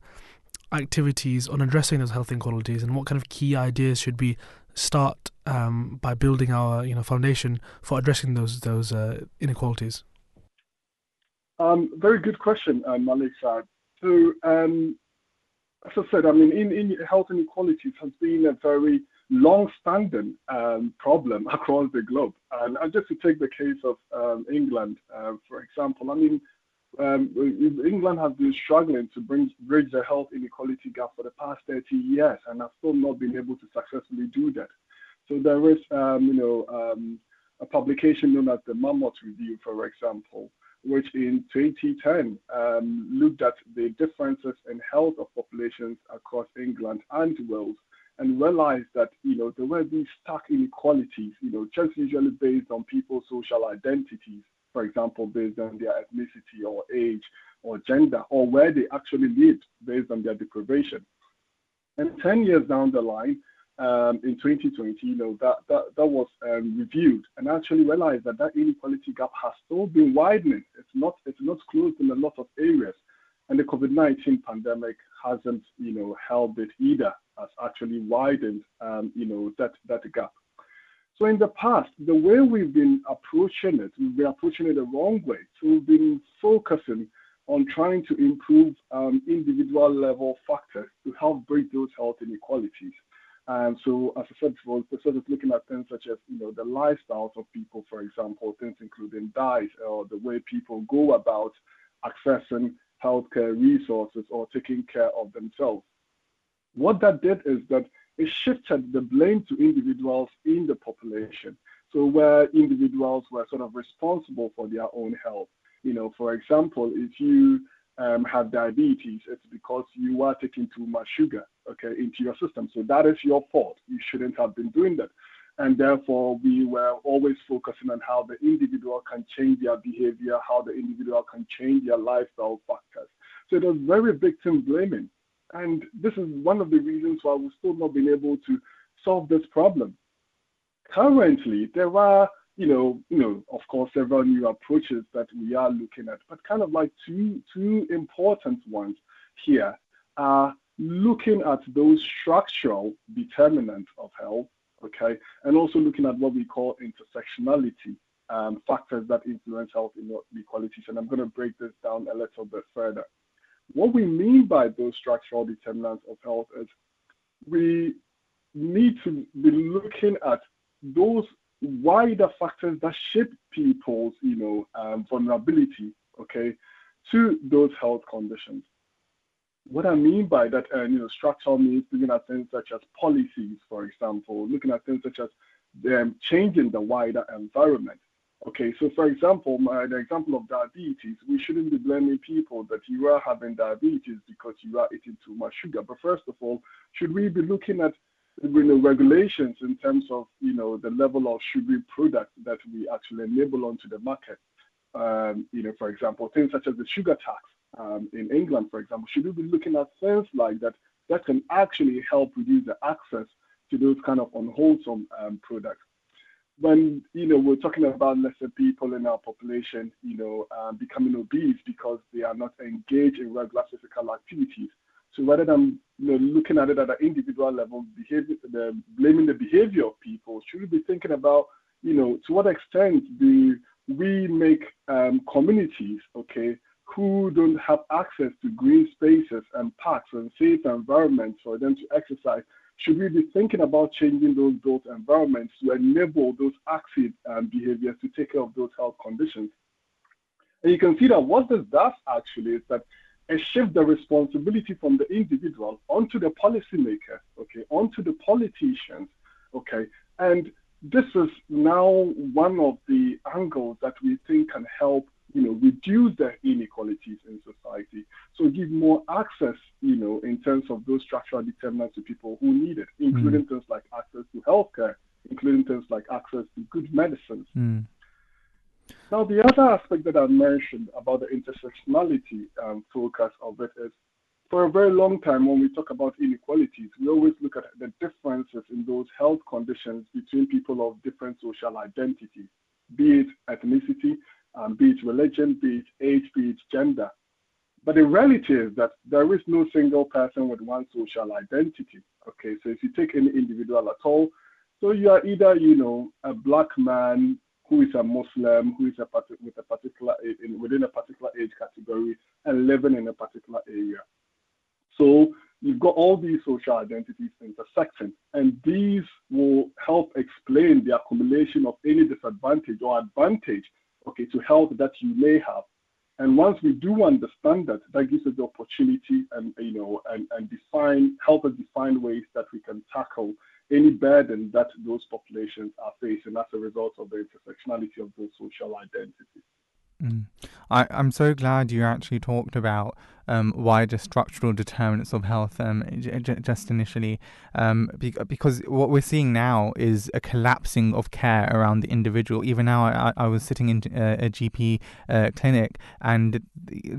activities on addressing those health inequalities, and what kind of key ideas should we start um, by building our you know foundation for addressing those those uh, inequalities? Um, very good question, uh, Malik. So, um, as I said, I mean, in, in health inequalities has been a very long-standing um, problem [LAUGHS] across the globe. And, and, just to take the case of um, England, uh, for example, I mean, um, England has been struggling to bring, bridge the health inequality gap for the past 30 years and has still not been able to successfully do that. So there is, um, you know, um, a publication known as the Marmot Review, for example, which in 2010 um, looked at the differences in health of populations across England and Wales and realized that, you know, there were these stark inequalities, you know, just usually based on people's social identities for example, based on their ethnicity or age or gender or where they actually lived based on their deprivation. And 10 years down the line, um, in 2020, you know, that, that, that was um, reviewed and actually realized that that inequality gap has still been widening. It's not, it's not closed in a lot of areas. And the COVID-19 pandemic hasn't, you know, helped it either, has actually widened, um, you know, that, that gap. So in the past, the way we've been approaching it, we've been approaching it the wrong way. So we've been focusing on trying to improve um, individual level factors to help break those health inequalities. And so, as I said before, we're sort of looking at things such as, you know, the lifestyles of people, for example, things including diet or the way people go about accessing healthcare resources or taking care of themselves. What that did is that it shifted the blame to individuals in the population. So where individuals were sort of responsible for their own health. You know, for example, if you um, have diabetes, it's because you are taking too much sugar, okay, into your system. So that is your fault. You shouldn't have been doing that. And therefore, we were always focusing on how the individual can change their behavior, how the individual can change their lifestyle factors. So it was very victim blaming. And this is one of the reasons why we've still not been able to solve this problem. Currently, there are, you know, you know, of course, several new approaches that we are looking at, but kind of like two two important ones here are looking at those structural determinants of health, okay, and also looking at what we call intersectionality um, factors that influence health inequalities. And I'm going to break this down a little bit further. What we mean by those structural determinants of health is we need to be looking at those wider factors that shape people's, you know, um, vulnerability, okay, to those health conditions. What I mean by that, uh, you know, structural means looking at things such as policies, for example, looking at things such as um, changing the wider environment. Okay, so for example, my, the example of diabetes, we shouldn't be blaming people that you are having diabetes because you are eating too much sugar. But first of all, should we be looking at you know, regulations in terms of you know the level of sugary products that we actually enable onto the market? Um, you know, for example, things such as the sugar tax um, in England, for example, should we be looking at things like that that can actually help reduce the access to those kind of unwholesome um, products? when you know we're talking about lesser people in our population, you know, um, becoming obese because they are not engaged in regular physical activities. So rather than you know, looking at it at an individual level, behavior, the, blaming the behavior of people, should we be thinking about, you know, to what extent do we make um, communities, okay, who don't have access to green spaces and parks and safe environments for them to exercise, should we be thinking about changing those built environments to enable those active um, behaviors to take care of those health conditions? And you can see that what this does actually is that it shifts the responsibility from the individual onto the policymakers, okay, onto the politicians, okay, and this is now one of the angles that we think can help you know, reduce the inequalities in society. So give more access, you know, in terms of those structural determinants to people who need it, including mm. things like access to healthcare, including things like access to good medicines. Mm. Now, the other aspect that I mentioned about the intersectionality um, focus of it is for a very long time, when we talk about inequalities, we always look at the differences in those health conditions between people of different social identities, be it ethnicity, um, be it religion, be it age, be it gender. But the reality is that there is no single person with one social identity. Okay, so if you take any individual at all, so you are either, you know, a black man who is a Muslim, who is a with a particular in, within a particular age category and living in a particular area. So you've got all these social identities intersecting, and these will help explain the accumulation of any disadvantage or advantage, okay, to health that you may have. And once we do understand that, that gives us the opportunity and you know and, and define help us define ways that we can tackle any burden that those populations are facing as a result of the intersectionality of those social identities. Mm. I, I'm so glad you actually talked about um, wider structural determinants of health um, j- j- just initially, um, be- because what we're seeing now is a collapsing of care around the individual. Even now, I, I was sitting in uh, a GP uh, clinic, and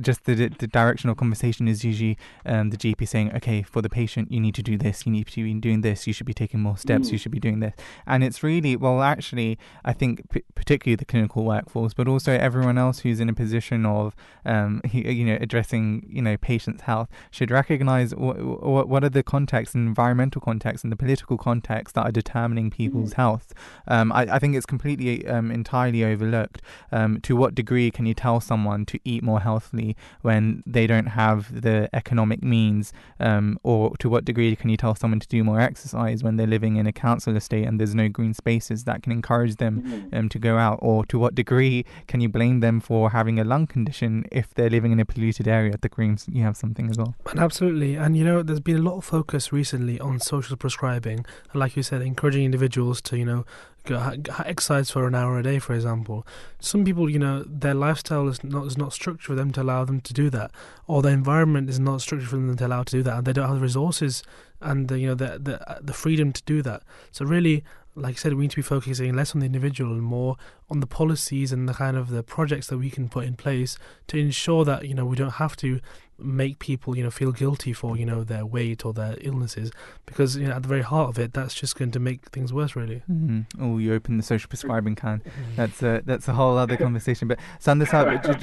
just the, the of conversation is usually um, the GP saying, "Okay, for the patient, you need to do this. You need to be doing this. You should be taking more steps. Mm. You should be doing this." And it's really well, actually, I think p- particularly the clinical workforce, but also everyone else who's in a position of, um, you know, addressing you know patients' health should recognize what what are the contexts and environmental contexts and the political contexts that are determining people's mm health. Um, I, I think it's completely um, entirely overlooked. Um, to what degree can you tell someone to eat more healthily when they don't have the economic means, um, or to what degree can you tell someone to do more exercise when they're living in a council estate and there's no green spaces that can encourage them mm um, to go out, or to what degree can you blame them for having a lung condition if they're living in a polluted area? The green you have something as well. And absolutely, and you know, there's been a lot of focus recently on social prescribing, and like you said, encouraging individuals to you know go, exercise for an hour a day, for example. Some people, you know, their lifestyle is not is not structured for them to allow them to do that, or their environment is not structured for them to allow to do that, and they don't have the resources and the, you know the the uh, the freedom to do that. So really, like I said, we need to be focusing less on the individual and more on the policies and the kind of the projects that we can put in place to ensure that you know we don't have to make people you know feel guilty for you know their weight or their illnesses because you know at the very heart of it that's just going to make things worse really mm-hmm. oh you open the social prescribing can mm-hmm. that's a that's a whole other conversation but Sanders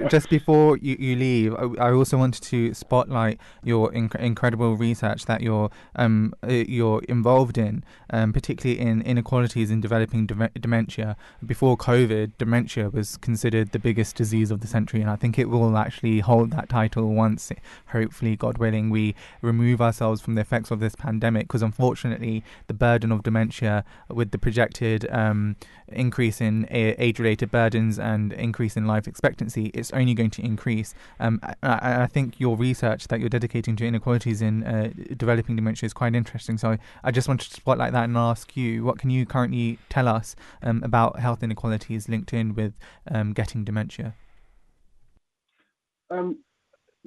just before you, you leave I, I, also wanted to spotlight your inc- incredible research that you're um uh, you're involved in um, particularly in inequalities in developing de- dementia before covid dementia was considered the biggest disease of the century and I think it will actually hold that title once hopefully, God willing, we remove ourselves from the effects of this pandemic because unfortunately, the burden of dementia with the projected um, increase in age related burdens and increase in life expectancy, it's only going to increase. Um, I, I, think your research that you're dedicating to inequalities in uh, developing dementia is quite interesting. So I just wanted to spotlight that and ask you what can you currently tell us um, about health inequalities linked in with um, getting dementia? Um,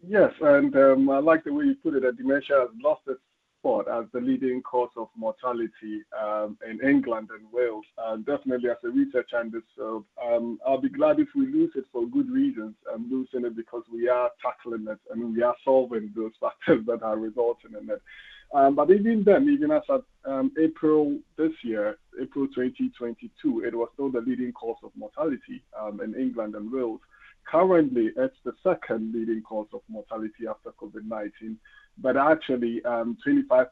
Yes, and um, I like the way you put it that dementia has lost its spot as the leading cause of mortality um, in England and Wales. Uh, definitely, as a researcher in this field, um, I'll be glad if we lose it for good reasons. I'm losing it because we are tackling it and we are solving those [LAUGHS] factors that are resulting in it. Um, but even then, even as of um, April this year, April 2022, it was still the leading cause of mortality um, in England and Wales. Currently, it's the second leading cause of mortality after COVID 19, but actually, um, 25%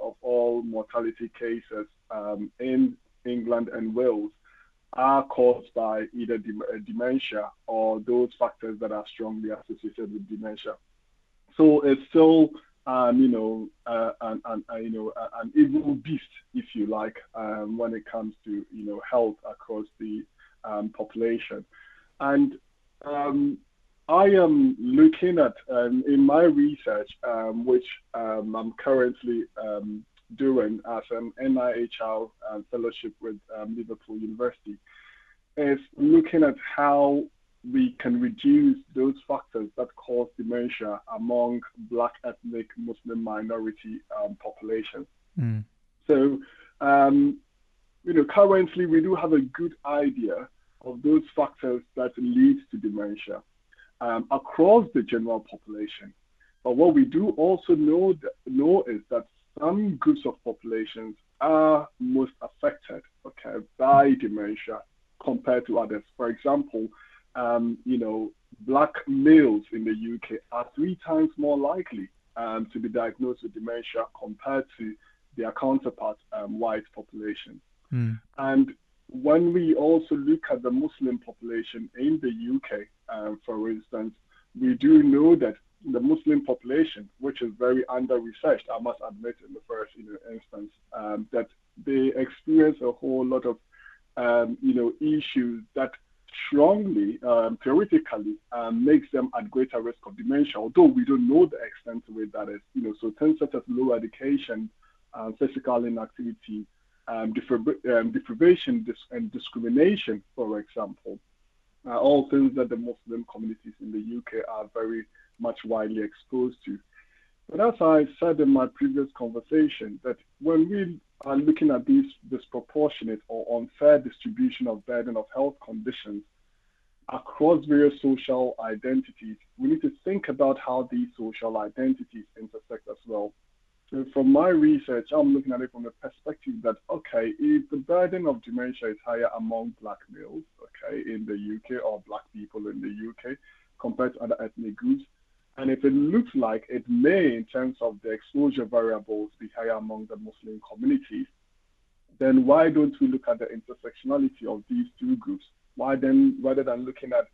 of all mortality cases um, in England and Wales are caused by either uh, dementia or those factors that are strongly associated with dementia. So it's still, um, you know, uh, an, an, uh, you know, an evil beast, if you like, um, when it comes to, you know, health across the um, population. And um, I am looking at, um, in my research, um, which I'm currently doing as an NIHR uh, fellowship with um, Liverpool University is looking at how we can reduce those factors that cause dementia among Black ethnic Muslim minority um, populations. Mm. So, um, you know, currently we do have a good idea of those factors that lead to dementia um, across the general population. But what we do also know, know is that some groups of populations are most affected, okay, by dementia compared to others. For example, um, you know, black males in the UK are three times more likely um, to be diagnosed with dementia compared to their counterpart um, white population. Mm. And when we also look at the Muslim population in the UK, um, for instance, we do know that the Muslim population, which is very under-researched, I must admit, in the first you know, instance, um, that they experience a whole lot of um, you know issues that strongly, um, theoretically, um, makes them at greater risk of dementia. Although we don't know the extent to which that is, you know, so things such as low education, uh, physical inactivity, um, um, deprivation, and discrimination, for example, are all things that the Muslim communities in the UK are very much widely exposed to. But as I said in my previous conversation, that when we are looking at this disproportionate or unfair distribution of burden of health conditions across various social identities, we need to think about how these social identities intersect as well. So from my research, I'm looking at it from the perspective that, okay, if the burden of dementia is higher among black males, okay, in the UK or black people in the UK compared to other ethnic groups, and if it looks like it may, in terms of the exposure variables, be higher among the Muslim communities, then why don't we look at the intersectionality of these two groups? Why then, rather than looking at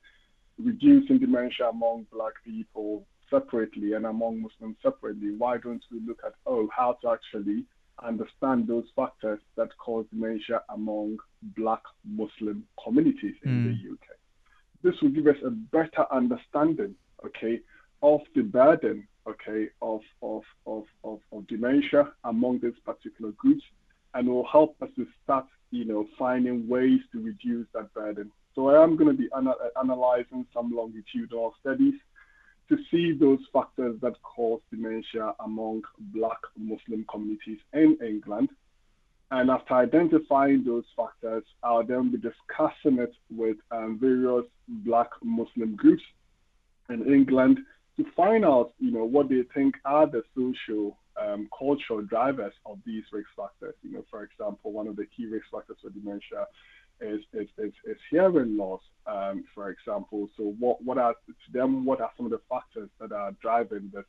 reducing dementia among Black people separately and among Muslims separately, why don't we look at, oh, how to actually understand those factors that cause dementia among Black Muslim communities in mm. the hmm. UK? This will give us a better understanding, okay, of the burden, okay, of, of, of, of, of dementia among these particular groups and will help us to start, you know, finding ways to reduce that burden. So I am going to be ana- analyzing some longitudinal studies to see those factors that cause dementia among Black Muslim communities in England. And after identifying those factors, I'll then be discussing it with um, various Black Muslim groups in England to find out, you know, what they think are the social, um, cultural drivers of these risk factors. You know, for example, one of the key risk factors for dementia is is, is, is hearing loss, um, for example. So, what what are to them? What are some of the factors that are driving this?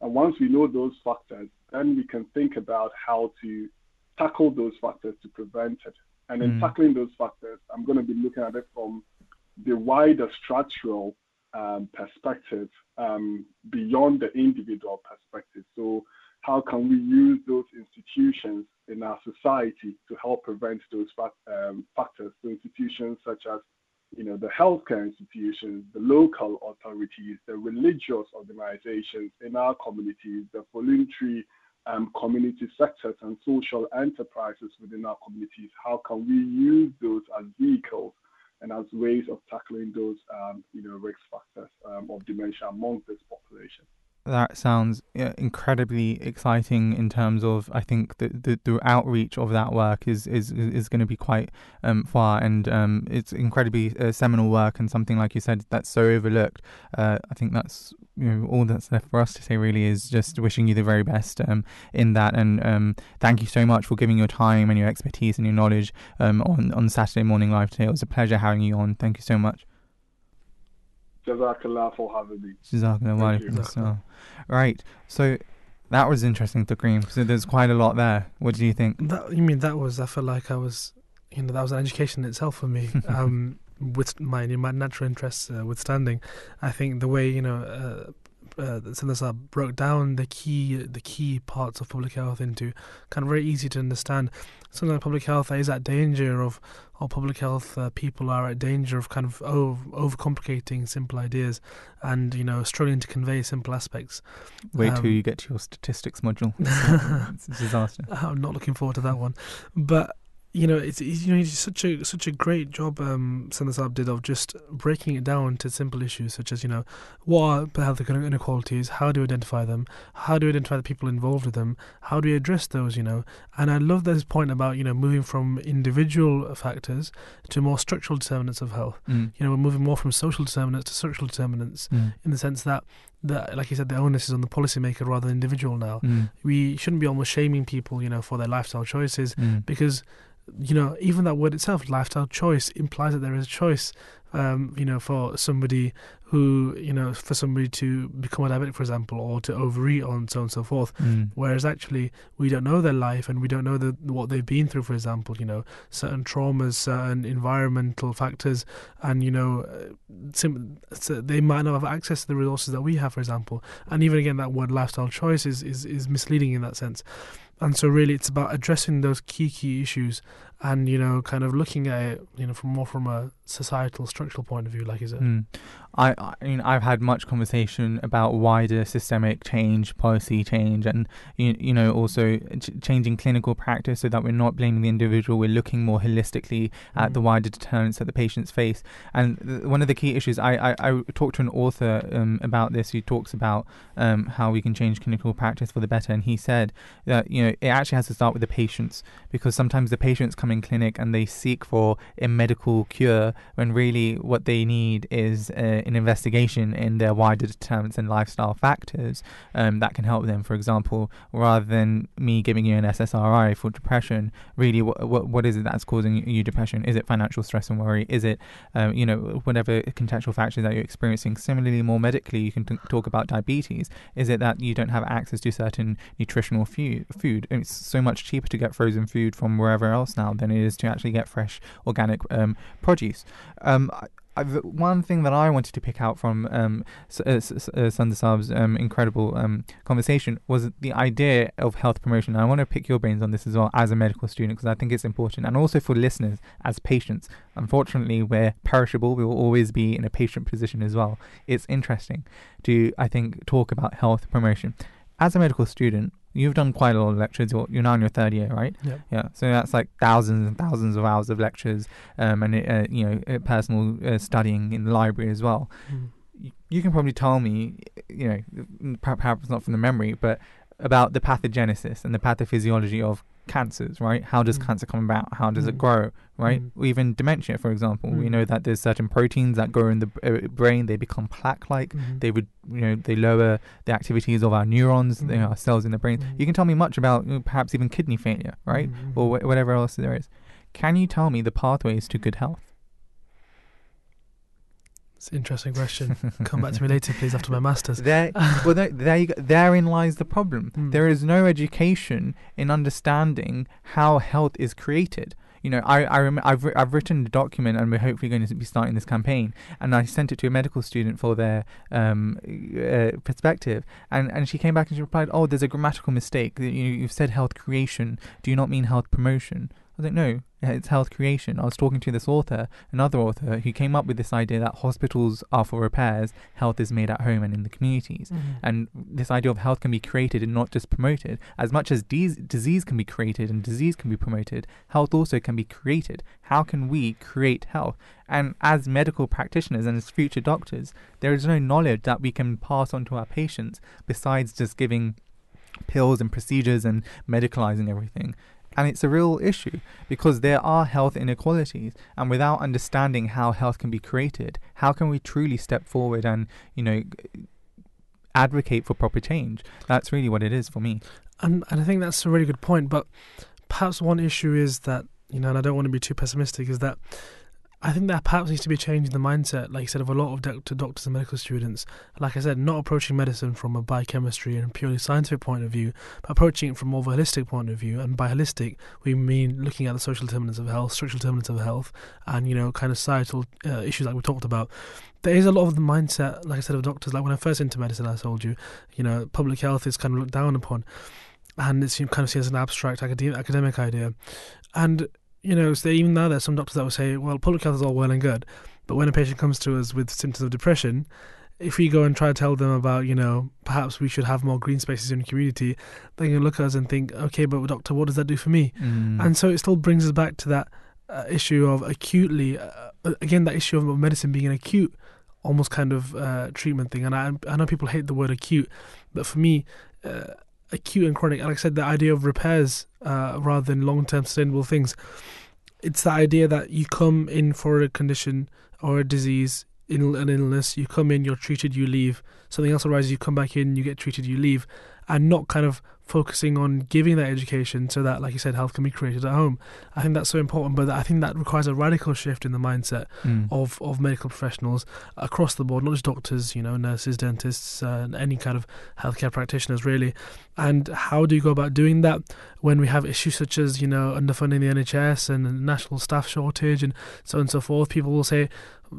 And once we know those factors, then we can think about how to tackle those factors to prevent it. And in mm. tackling those factors, I'm going to be looking at it from the wider structural um, perspective um, beyond the individual perspective. So, how can we use those institutions in our society to help prevent those um, factors? So, institutions such as you know, the healthcare institutions, the local authorities, the religious organizations in our communities, the voluntary um, community sectors and social enterprises within our communities. How can we use those as vehicles and as ways of tackling those, um, you know, risk factors um, of dementia among this population. That sounds incredibly exciting in terms of I think the, the, the outreach of that work is is, is going to be quite um, far and um, it's incredibly uh, seminal work and something like you said that's so overlooked. Uh, I think that's you know all that's left for us to say really is just wishing you the very best um, in that and um, thank you so much for giving your time and your expertise and your knowledge um, on on Saturday morning live today. It was a pleasure having you on. Thank you so much. Jazakallah for having me. Jazakallah. Right. So that was interesting, Takreem. So there's quite a lot there. What do you think? That, you mean that was? I felt like I was you know that was an education in itself for me. [LAUGHS] um, with my my natural interests uh, withstanding, I think the way you know uh, uh, Sundar broke down the key the key parts of public health into kind of very easy to understand. Something like public health is at danger of, or public health uh, people are at danger of kind of over overcomplicating simple ideas, and you know struggling to convey simple aspects. Wait Um, till you get to your statistics module. [LAUGHS] it's a disaster. I'm not looking forward to that one, but you know, it's, it's you know, it's such a such a great job um, did of just breaking it down to simple issues such as you know, what are the health inequalities? How do we identify them? How do we identify the people involved with them? How do we address those? You know, and I love this point about you know moving from individual factors to more structural determinants of health. Mm. You know, we're moving more from social determinants to structural determinants Mm. in the sense that that, like you said, the onus is on the policymaker rather than individual now. Mm. We shouldn't be almost shaming people, you know, for their lifestyle choices Mm. because you know even that word itself lifestyle choice implies that there is a choice um, you know for somebody who you know for somebody to become a diabetic for example or to overeat on so on and so forth. Mm. whereas actually we don't know their life and we don't know the, what they've been through for example you know certain traumas certain environmental factors and you know uh, sim- so they might not have access to the resources that we have for example. And even again that word lifestyle choice is, is, is misleading in that sense and so really it's about addressing those key key issues and you know kind of looking at it you know from more from a societal structural point of view like is it Mm. I, I mean, I've had much conversation about wider systemic change, policy change, and you, you know also ch- changing clinical practice so that we're not blaming the individual. We're looking more holistically at Mm. the wider deterrents that the patients face. And th- one of the key issues, I, I, I talked to an author um, about this who talks about um, how we can change clinical practice for the better, and he said that you know it actually has to start with the patients because sometimes the patients come in clinic and they seek for a medical cure when really what they need is uh, an investigation in their wider determinants and lifestyle factors um, that can help them. For example, rather than me giving you an SSRI for depression, really, what what, is it that's causing you depression? Is it financial stress and worry? Is it, um, you know, whatever contextual factors that you're experiencing? Similarly, more medically, you can t- talk about diabetes. Is it that you don't have access to certain nutritional fu- food? It's so much cheaper to get frozen food from wherever else now than it is to actually get fresh organic um, produce. Um, I, I've, one thing that I wanted to pick out from um, S- uh, S- S- uh, um, incredible um, conversation was the idea of health promotion. I want to pick your brains on this as well as a medical student because I think it's important, and also for listeners as patients. Unfortunately, we're perishable. We will always be in a patient position as well. It's interesting to, I think, talk about health promotion. As a medical student, you've done quite a lot of lectures. You're, you're now in your third year, right? yeah Yeah, so that's like thousands and thousands of hours of lectures, um, and uh, you know, uh, personal uh, studying in the library as well. Mm. You can probably tell me, you know, perhaps not from the memory, but about the pathogenesis and the pathophysiology of cancers, right? How does Mm. cancer come about? How does it Mm. grow, right? Mm. Even dementia, for example, we Mm. know that there's certain proteins that grow in the b- uh, brain. They become plaque-like. Mhm. They would, you know, they lower the activities of our neurons, you know, Mm. our cells in the brain. Mm. You can tell me much about you know, perhaps even kidney failure, right? Mhm. or wh- whatever else there is. Can you tell me the pathways to good health? It's an interesting question come back to me [LAUGHS] later please after my masters There, [LAUGHS] well, there, there you go. Therein lies the problem. Mm. There is no education in understanding how health is created. You know, I, I rem- I've, I've written a document, and we're hopefully going to be starting this campaign. And I sent it to a medical student for their um, uh, perspective, and, and she came back and she replied, "Oh, there's a grammatical mistake. You, you've said health creation. Do you not mean health promotion?" I like, no, it's health creation. I was talking to this author, another author, who came up with this idea that hospitals are for repairs, health is made at home and in the communities. Mm-hmm. And this idea of health can be created and not just promoted. As much as dis- disease can be created and disease can be promoted, health also can be created. How can we create health? And as medical practitioners and as future doctors, there is no knowledge that we can pass on to our patients besides just giving pills and procedures and medicalizing everything. And it's a real issue because there are health inequalities. And without understanding how health can be created, how can we truly step forward and, you know, advocate for proper change? That's really what it is for me. And and I think that's a really good point. But perhaps one issue is that you know, and I don't want to be too pessimistic, is that I think that perhaps needs to be a change in the mindset, like you said, of a lot of doctor, doctors and medical students. Like I said, not approaching medicine from a biochemistry and purely scientific point of view, but approaching it from more of a holistic point of view. And by holistic, we mean looking at the social determinants of health, structural determinants of health, and you know, kind of societal uh, issues like we talked about. There is a lot of the mindset, like I said, of doctors. Like when I first into medicine, I told you, you know, public health is kind of looked down upon, and it's kind of seen as an abstract academic idea, and you know, so even now there's some doctors that will say, well, public health is all well and good, but when a patient comes to us with symptoms of depression, if we go and try to tell them about, you know, perhaps we should have more green spaces in the community, they can look at us and think, okay, but doctor, what does that do for me? Mm. And so it still brings us back to that uh, issue of acutely, uh, again, that issue of medicine being an acute, almost kind of uh, treatment thing. And I, I know people hate the word acute, but for me, uh, acute and chronic, like I said, the idea of repairs uh, rather than long term sustainable things. It's the idea that you come in for a condition or a disease, in an illness, you come in, you're treated, you leave. Something else arises, you come back in, you get treated, you leave, and not kind of focusing on giving that education so that, like you said, health can be created at home. I think that's so important, but I think that requires a radical shift in the mindset Mm. of, of medical professionals across the board, not just doctors, you know, nurses, dentists, uh, any kind of healthcare practitioners, really. And how do you go about doing that when we have issues such as, you know, underfunding the NHS and national staff shortage and so on and so forth? People will say,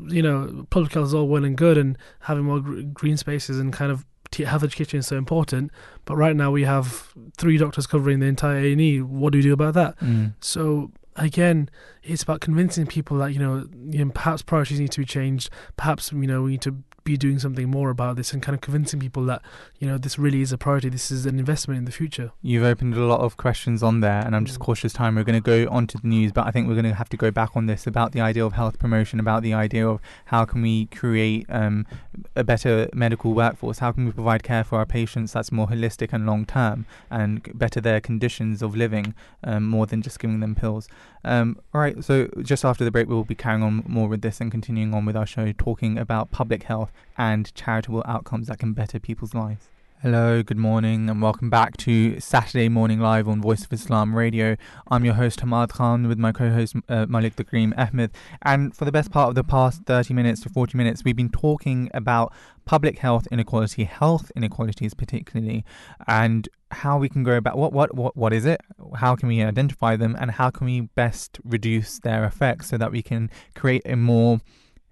you know, public health is all well and good and having more gr- green spaces and kind of health education is so important. But right now we have three doctors covering the entire A&E. What do we do about that? Mm. So again, it's about convincing people that you know, you know, perhaps priorities need to be changed. Perhaps you know we need to be doing something more about this, and kind of convincing people that you know this really is a priority. This is an investment in the future. You've opened a lot of questions on there, and I'm just Mm. cautious time. We're going to go on to the news, but I think we're going to have to go back on this about the idea of health promotion, about the idea of how can we create um, a better medical workforce, how can we provide care for our patients that's more holistic and long term, and better their conditions of living um, more than just giving them pills. Um, all right, so just after the break, we'll be carrying on more with this and continuing on with our show, talking about public health and charitable outcomes that can better people's lives. Hello, good morning, and welcome back to Saturday Morning Live on Voice of Islam Radio. I'm your host Hamad Khan with my co-host uh, Malik Takreem Ahmed, and for the best part of the past 30 minutes to 40 minutes, we've been talking about public health inequality, health inequalities particularly, and how we can go about what what what what is it? How can we identify them, and how can we best reduce their effects so that we can create a more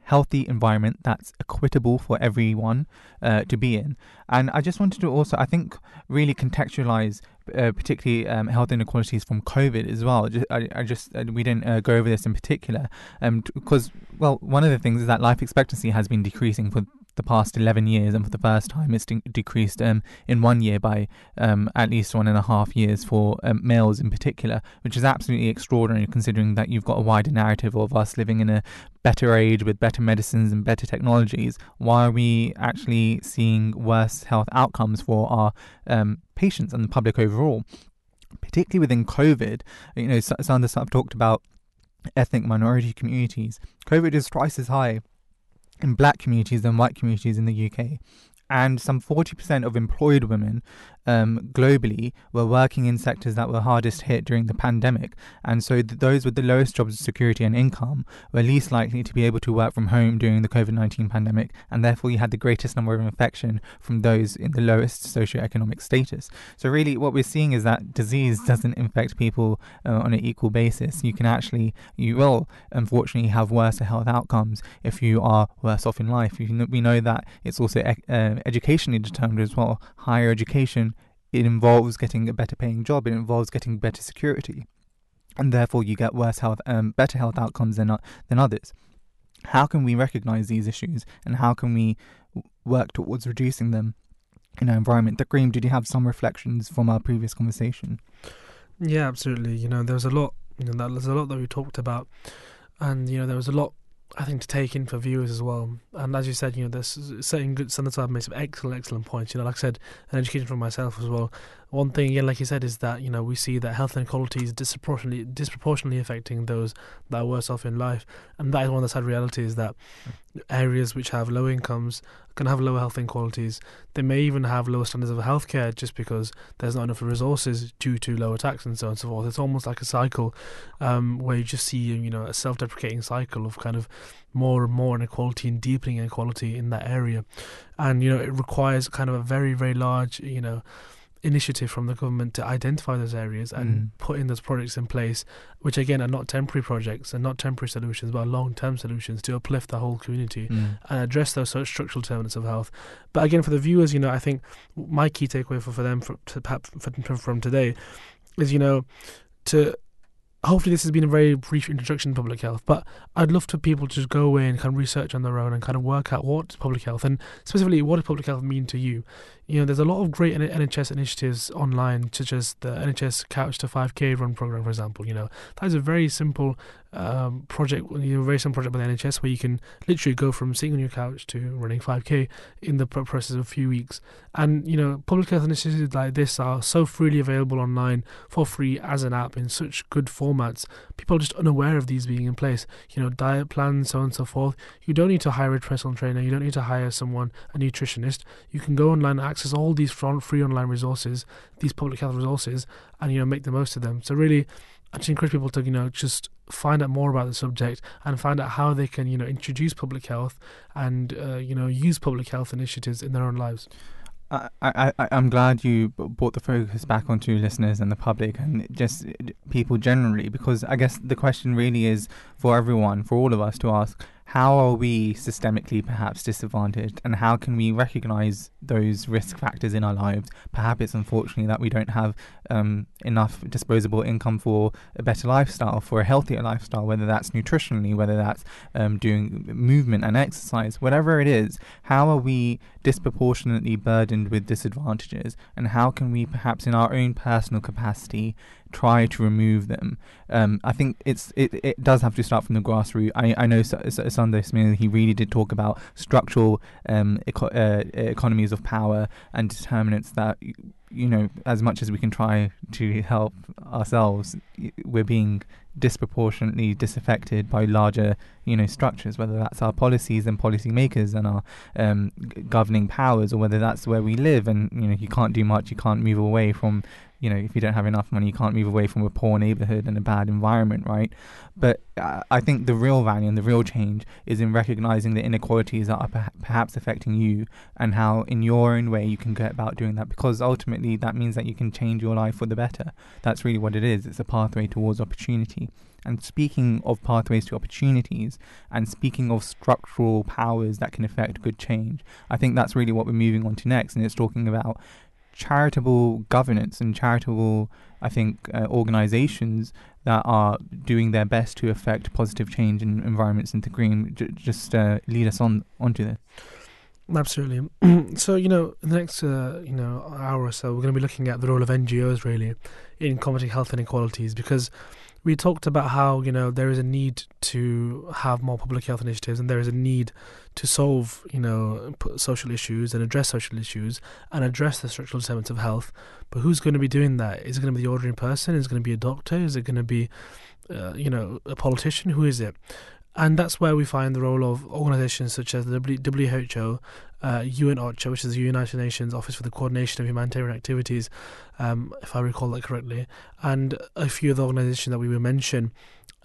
healthy environment that's equitable for everyone uh, to be in. And I just wanted to also, I think, really contextualize, uh, particularly um, health inequalities from COVID as well. I, I just uh, we didn't uh, go over this in particular, um, because well, one of the things is that life expectancy has been decreasing for the past 11 years, and for the first time, it's de- decreased um, in one year by um, at least one and a half years for um, males in particular, which is absolutely extraordinary considering that you've got a wider narrative of us living in a better age with better medicines and better technologies. Why are we actually seeing worse health outcomes for our um, patients and the public overall? Particularly within COVID, you know, Sanders have talked about ethnic minority communities. COVID is twice as high in black communities than white communities in the UK. And some 40% of employed women um, globally were working in sectors that were hardest hit during the pandemic. And so th- those with the lowest job security and income were least likely to be able to work from home during the COVID 19 pandemic. And therefore, you had the greatest number of infection from those in the lowest socioeconomic status. So, really, what we're seeing is that disease doesn't infect people uh, on an equal basis. You can actually, you will unfortunately have worse health outcomes if you are worse off in life. You we know that it's also ec- uh, educationally determined as well. Higher education it involves getting a better paying job. It involves getting better security, and therefore you get worse health, um, better health outcomes than than others. How can we recognize these issues, and how can we work towards reducing them in our environment? Takreem, did you have some reflections from our previous conversation? Yeah, absolutely. You know, there was a lot. You know, there's a lot that we talked about, and you know, there was a lot I think to take in for viewers as well. And as you said, you know, there's setting good standards. I've made some excellent, excellent points. You know, like I said, an education for myself as well. one thing again, like you said, is that you know we see that health inequality is disproportionately disproportionately affecting those that are worse off in life, and that is one of the sad realities that hmm. areas which have low incomes can have lower health inequalities. They may even have lower standards of healthcare just because there's not enough resources due to lower tax and so on and so forth. It's almost like a cycle um, where you just see you know a self-deprecating cycle of kind of more and more inequality and deepening inequality in that area, and you know it requires kind of a very very large you know initiative from the government to identify those areas and Mm. put in those projects in place, which again are not temporary projects and not temporary solutions, but long term solutions to uplift the whole community Mm. and address those sort of structural determinants of health. But again, for the viewers, you know, I think my key takeaway for, for them for, to, perhaps for, from today is, you know, to hopefully this has been a very brief introduction to public health, but I'd love for people to just go away and kind of research on their own and kind of work out what public health and specifically what does public health mean to you. You know, there's a lot of great NHS initiatives online, such as the NHS Couch to 5K run program, for example. You know, that is a very simple um, project, you know, very simple project by the NHS where you can literally go from sitting on your couch to running 5K in the process of a few weeks. And you know, public health initiatives like this are so freely available online for free as an app in such good formats. People are just unaware of these being in place. You know, diet plans, so on and so forth. You don't need to hire a personal trainer. You don't need to hire someone, a nutritionist. You can go online and access all these fr- free online resources, these public health resources, and you know make the most of them. So really, I just encourage people to you know just find out more about the subject and find out how they can you know introduce public health and uh, you know use public health initiatives in their own lives. I, I, I'm glad you brought the focus back onto listeners and the public and just uh, people generally because I guess the question really is for everyone, for all of us to ask how are we systemically perhaps disadvantaged and how can we recognize those risk factors in our lives? Perhaps it's unfortunately that we don't have um, enough disposable income for a better lifestyle, for a healthier lifestyle, whether that's nutritionally, whether that's um, doing movement and exercise, whatever it is. How are we disproportionately burdened with disadvantages, and how can we perhaps in our own personal capacity try to remove them? Um, I think it's it, it does have to start from the grassroots. I I know Sunday Smith he really did talk about structural um, eco- uh, economies of power and determinants that you know as much as we can try to help ourselves, we're being disproportionately disaffected by larger you know structures whether that's our policies and policy makers and our um, g- governing powers or whether that's where we live and you know you can't do much you can't move away from you know if you don't have enough money you can't move away from a poor neighborhood and a bad environment right? But uh, I think the real value and the real change is in recognizing the inequalities that are perha- perhaps affecting you and how in your own way you can go about doing that because ultimately that means that you can change your life for the better. That's really what it is. It's a pathway towards opportunity. And speaking of pathways to opportunities and speaking of structural powers that can affect good change, I think that's really what we're moving on to next. And it's talking about charitable governance and charitable, I think, uh, organizations that are doing their best to affect positive change in environments Takreem. J- just uh, lead us on onto this. Absolutely. [CLEARS THROAT] so you know, in the next uh, you know hour or so, we're going to be looking at the role of NGOs really in combating health inequalities because we talked about how you know there is a need to have more public health initiatives and there is a need to solve you know social issues and address social issues and address the structural determinants of health. But who's going to be doing that? Is it going to be the ordinary person? Is it going to be a doctor? Is it going to be uh, you know a politician? Who is it? And that's where we find the role of organizations such as the WHO, uh, UN OCHA, which is the United Nations Office for the Coordination of Humanitarian Activities, um, if I recall that correctly, and a few other organizations that we will mention,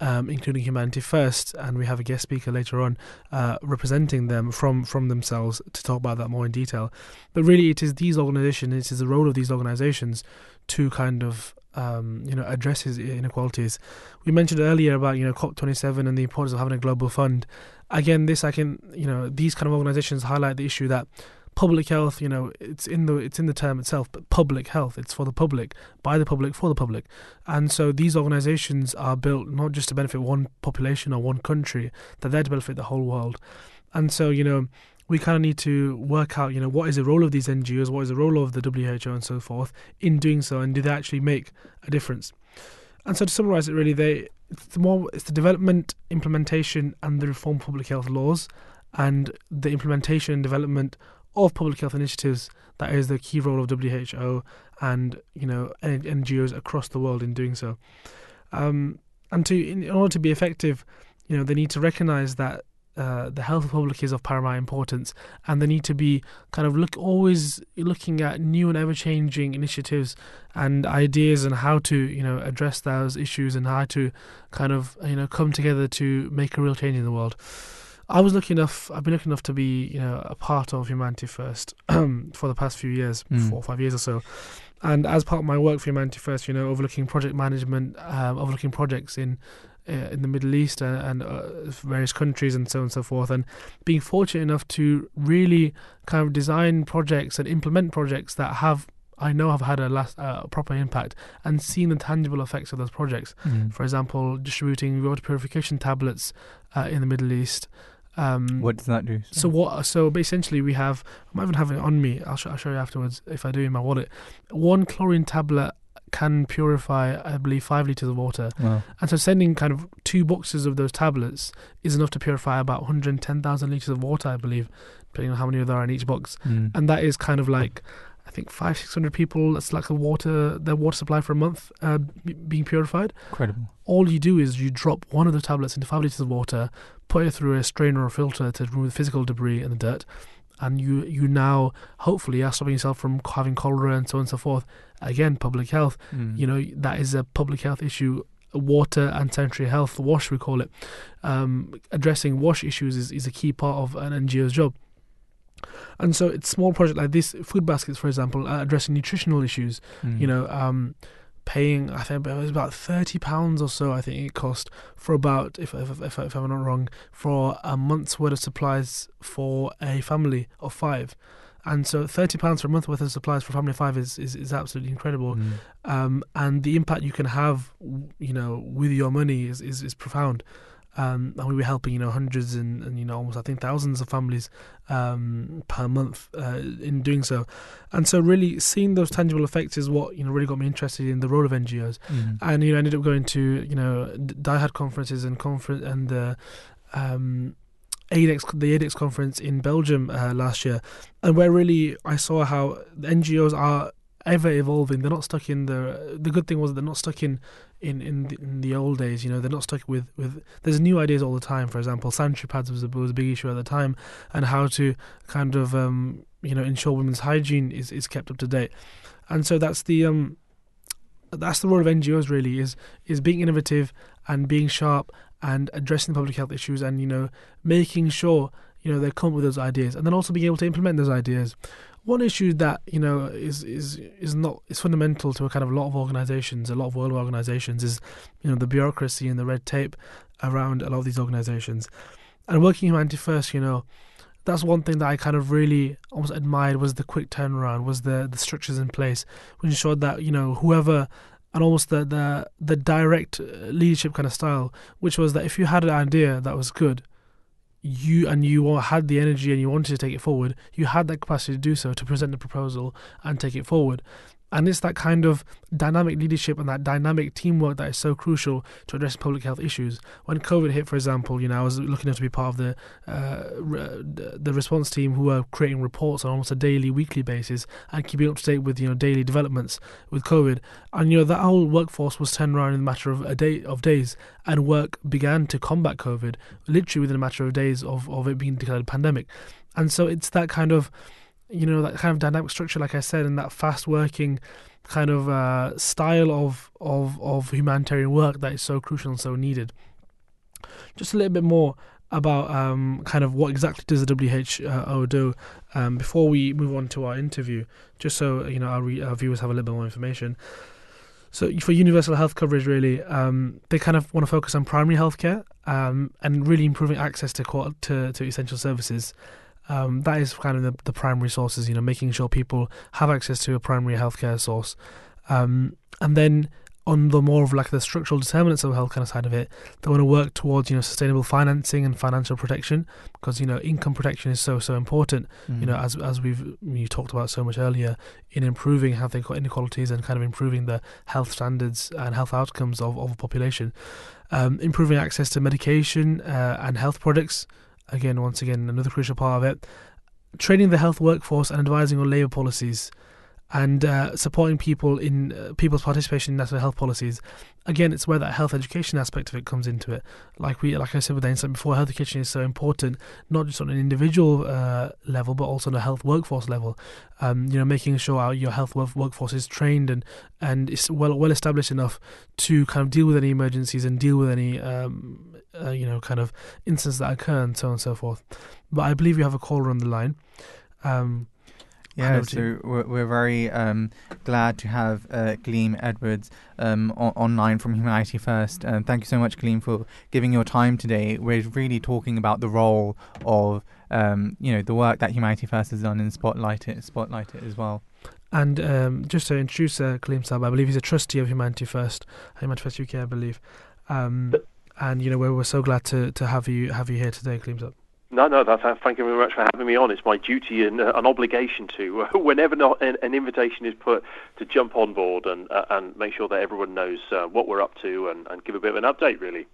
um, including Humanity First, and we have a guest speaker later on uh, representing them from, from themselves to talk about that more in detail. But really, it is these organizations, it is the role of these organizations to kind of um, you know addresses inequalities. We mentioned earlier about you know COP27 and the importance of having a global fund. Again, this I can you know these kind of organizations highlight the issue that public health you know it's in the it's in the term itself but public health it's for the public by the public for the public and so these organizations are built not just to benefit one population or one country they're there to benefit the whole world and so you know we kind of need to work out, you know, what is the role of these NGOs, what is the role of the WHO and so forth in doing so, and do they actually make a difference? And so to summarize it, really, they it's the more it's the development, implementation, and the reform of public health laws, and the implementation and development of public health initiatives. That is the key role of WHO and you know NGOs across the world in doing so. Um, and to in order to be effective, you know they need to recognise that uh, the health of the public is of paramount importance, and they need to be kind of look always looking at new and ever changing initiatives and ideas and how to you know address those issues and how to kind of you know come together to make a real change in the world. I was lucky enough. I've been lucky enough to be you know a part of Humanity First [CLEARS THROAT] for the past few years, mm. four or five years or so. And as part of my work for Humanity First, you know, overlooking project management, um, overlooking projects in uh, in the Middle East and, and uh, various countries and so on and so forth, and being fortunate enough to really kind of design projects and implement projects that have I know have had a last uh, proper impact and seen the tangible effects of those projects. Mm. For example, distributing water purification tablets uh, in the Middle East. Um, what does that do? So what? So essentially, we have. I might even have it on me. I'll, sh- I'll show you afterwards if I do in my wallet. One chlorine tablet can purify, I believe, five liters of water. Wow. And so sending kind of two boxes of those tablets is enough to purify about 110,000 liters of water, I believe, depending on how many there are in each box. Mm. And that is kind of like, I think, five, 600 people. That's like the water, their water supply for a month uh, being purified. Incredible. All you do is you drop one of the tablets into five liters of water, put it through a strainer or filter to remove the physical debris and the dirt and you you now hopefully are stopping yourself from having cholera and so on and so forth. Again, public health. Mm. You know that is a public health issue. Water and sanitary health, WASH we call it. Um, addressing WASH issues is, is a key part of an NGO's job. And so it's small project like this, food baskets, for example, addressing nutritional issues. Mm. You know, um, paying I think it was about thirty pounds or so I think it cost for about if if, if, if I'm not wrong for a month's worth of supplies for a family of five. And so thirty pounds for a month worth of supplies for a family of five is, is, is absolutely incredible. Mm. Um, and the impact you can have, you know, with your money is, is, is profound um, and we were helping you know hundreds and, and you know almost I think thousands of families um, per month uh, in doing so, and so really seeing those tangible effects is what you know really got me interested in the role of NGOs, mm. and you know I ended up going to you know DIHAD conferences and conference and the. Um, AidEx, the AidEx conference in Belgium uh, last year, and where really I saw how the NGOs are ever evolving. They're not stuck in the. The good thing was they're not stuck in in in the, in the old days. You know, they're not stuck with with. There's new ideas all the time. For example, sanitary pads was a, was a big issue at the time, and how to kind of um, you know ensure women's hygiene is is kept up to date. And so that's the um that's the role of NGOs really is is being innovative and being sharp and addressing the public health issues and you know making sure you know they come up with those ideas and then also being able to implement those ideas one issue that you know is is is not is fundamental to a kind of lot of organizations, a lot of world organizations, is you know the bureaucracy and the red tape around a lot of these organizations. And working Humanity First, you know, that's one thing that I kind of really almost admired was the quick turnaround, was the the structures in place, which ensured that you know whoever and almost the the the direct uh, leadership kind of style, which was that if you had an idea that was good, you and you had the energy and you wanted to take it forward, you had that capacity to do so to present the proposal and take it forward. And it's that kind of dynamic leadership and that dynamic teamwork that is so crucial to address public health issues. When COVID hit, for example, you know, I was looking enough to be part of the uh, the response team who are creating reports on almost a daily, weekly basis and keeping up to date with you know daily developments with COVID. And you know that whole workforce was turned around in a matter of a day of days, and work began to combat COVID literally within a matter of days of of it being declared a pandemic. And so it's that kind of you know that kind of dynamic structure, like I said, and that fast working kind of uh, style of of of humanitarian work that is so crucial and so needed. Just a little bit more about um, kind of what exactly does the WHO do um, before we move on to our interview, just so you know our, re- our, viewers have a little bit more information. So for universal health coverage, really, um, they kind of want to focus on primary healthcare um, and really improving access to, to to essential services um, that is kind of the, the, primary sources, you know, making sure people have access to a primary healthcare source. Um, and then on the more of like the structural determinants of health kind of side of it, they want to work towards, you know, sustainable financing and financial protection because, you know, income protection is so, so important, mm. you know, mm. as, as we've, we talked about so much earlier in improving health inequalities and kind of improving the health standards and health outcomes of, of a population. Um, improving access to medication uh, and health products, again, once again, another crucial part of it. training the health workforce and advising on labour policies and uh, supporting people in uh, people's participation in national health policies. Again, it's where that health education aspect of it comes into it. Like we, like I said with the insight before, health education is so important, not just on an individual uh, level, but also on a health workforce level. Um, you know, making sure our, your health workforce is trained and and is well well established enough to kind of deal with any emergencies and deal with any um, uh, you know kind of incidents that occur and so on and so forth. But I believe you have a caller on the line. Um, yeah, so we're, we're very um, glad to have uh, Kaleem Edwards um, o- online from Humanity First. And thank you so much, Kaleem, for giving your time today. We're really talking about the role of um, you know the work that Humanity First has done and spotlight it, spotlight it as well. And um, just to introduce uh, Kaleem Saab, I believe he's a trustee of Humanity First, Humanity First UK, I believe. Um, and you know we're, we're so glad to, to have you have you here today, Kaleem Saab. No, no, that's, uh, thank you very much for having me on. It's my duty and uh, an obligation to, uh, [LAUGHS] whenever not an, an, invitation is put, to jump on board and uh, and make sure that everyone knows uh, what we're up to and, and give a bit of an update, really.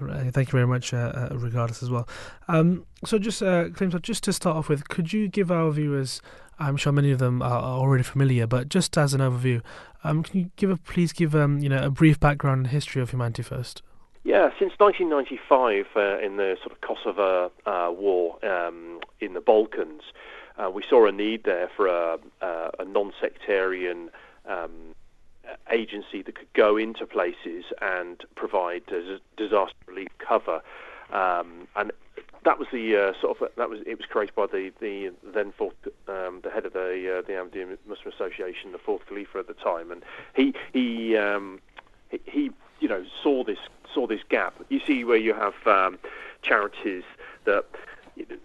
Right, thank you very much, uh, regardless as well. Um, so, just uh, just to start off with, could you give our viewers? I'm sure many of them are already familiar, but just as an overview, um, can you give a please give um, you know a brief background and history of Humanity First? Yeah, since 1995, uh, in the sort of Kosovo uh, war um, in the Balkans, uh, we saw a need there for a, a non-sectarian um, agency that could go into places and provide disaster relief cover. Um, and that was the uh, sort of that was it was created by the the then fourth um, the head of the uh, the Ahmadiyya Muslim Association, the fourth Khalifa at the time, and he he um, he, he you know saw this saw this gap. You see where you have um, charities that,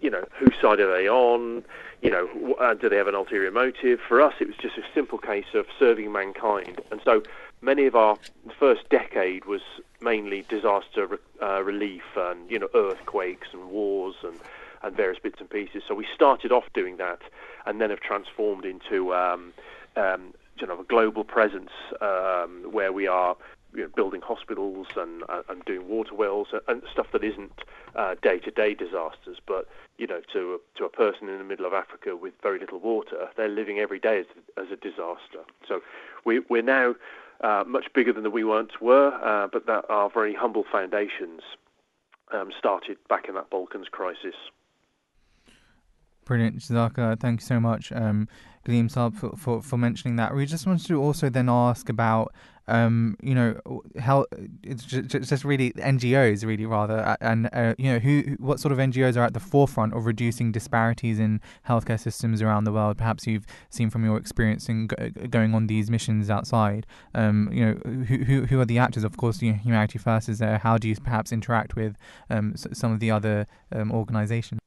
you know, whose side are they on? You know, uh, do they have an ulterior motive? For us, it was just a simple case of serving mankind, and so many of our first decade was mainly disaster uh, relief and you know earthquakes and wars and and various bits and pieces. So we started off doing that, and then have transformed into um, um, you know a global presence um, where we are you know, building hospitals and, uh, and doing water wells and, stuff that isn't uh, day-to-day disasters, but you know, to a, to a person in the middle of Africa with very little water, they're living every day as, as a disaster. So we, we're now uh, much bigger than the we once were, uh, but that our very humble foundations um, started back in that Balkans crisis. Brilliant, Zaka. Thank you so much, um, Kaleem Saab, for, for, for mentioning that. We just wanted to also then ask about um, you know, how it's just, really NGOs, really rather, and uh, you know, who, what sort of NGOs are at the forefront of reducing disparities in healthcare systems around the world? Perhaps you've seen from your experience in going on these missions outside. Um, you know, who, who who are the actors? Of course, you know, Humanity First is there. How do you perhaps interact with um, some of the other um, organisations?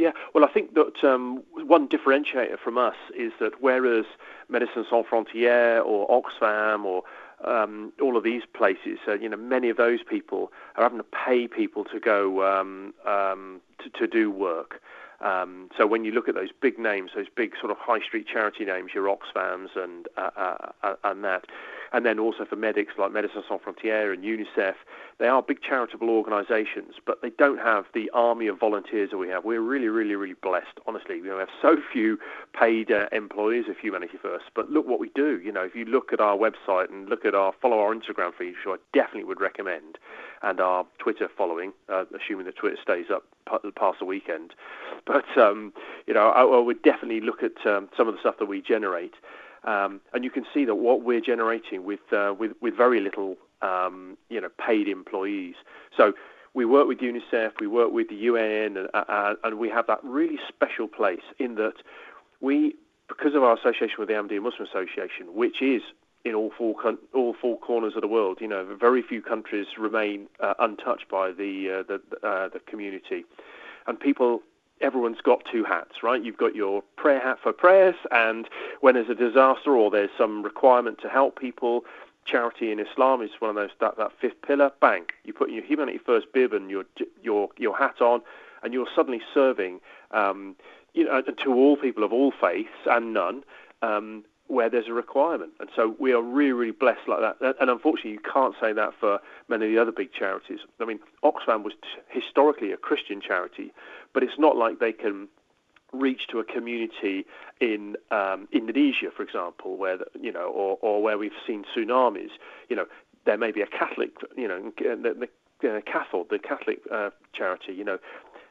Yeah, well, I think that um, one differentiator from us is that whereas Médecins Sans Frontières or Oxfam or um, all of these places, uh, you know, many of those people are having to pay people to go um, um, to, to do work. Um, so when you look at those big names, those big sort of high street charity names, your Oxfams and uh, uh, uh and that, and then also for medics like Médecins Sans Frontières and UNICEF, they are big charitable organisations, but they don't have the army of volunteers that we have. We're really, really, really blessed. Honestly, we have so few paid uh, employees of Humanity First. But look what we do. You know, if you look at our website and look at our follow our Instagram feed, which I definitely would recommend, and our Twitter following, uh, assuming the Twitter stays up past the weekend. But um, you know, I, I, would definitely look at um, some of the stuff that we generate. Um, and you can see that what we're generating with uh, with with very little um, you know paid employees. So we work with UNICEF, we work with the UN, and, uh, and we have that really special place in that we, because of our association with the Ahmadiyya Muslim Association, which is in all four all four corners of the world, you know, very few countries remain uh, untouched by the uh, the, uh, the community, and people everyone's got two hats, right? You've got your prayer hat for prayers, and when there's a disaster or there's some requirement to help people, charity in Islam is one of those that, that fifth pillar. Bang! You put your humanity first bib and your your your hat on, and you're suddenly serving, um, you know, to all people of all faiths and none. Um, where there's a requirement. And so we are really, really blessed like that. And unfortunately, you can't say that for many of the other big charities. I mean, Oxfam was historically a Christian charity, but it's not like they can reach to a community in um, Indonesia, for example, where the, you know, or, or where we've seen tsunamis, you know, there may be a Catholic, you know, the, the uh, Catholic, the Catholic uh, charity, you know,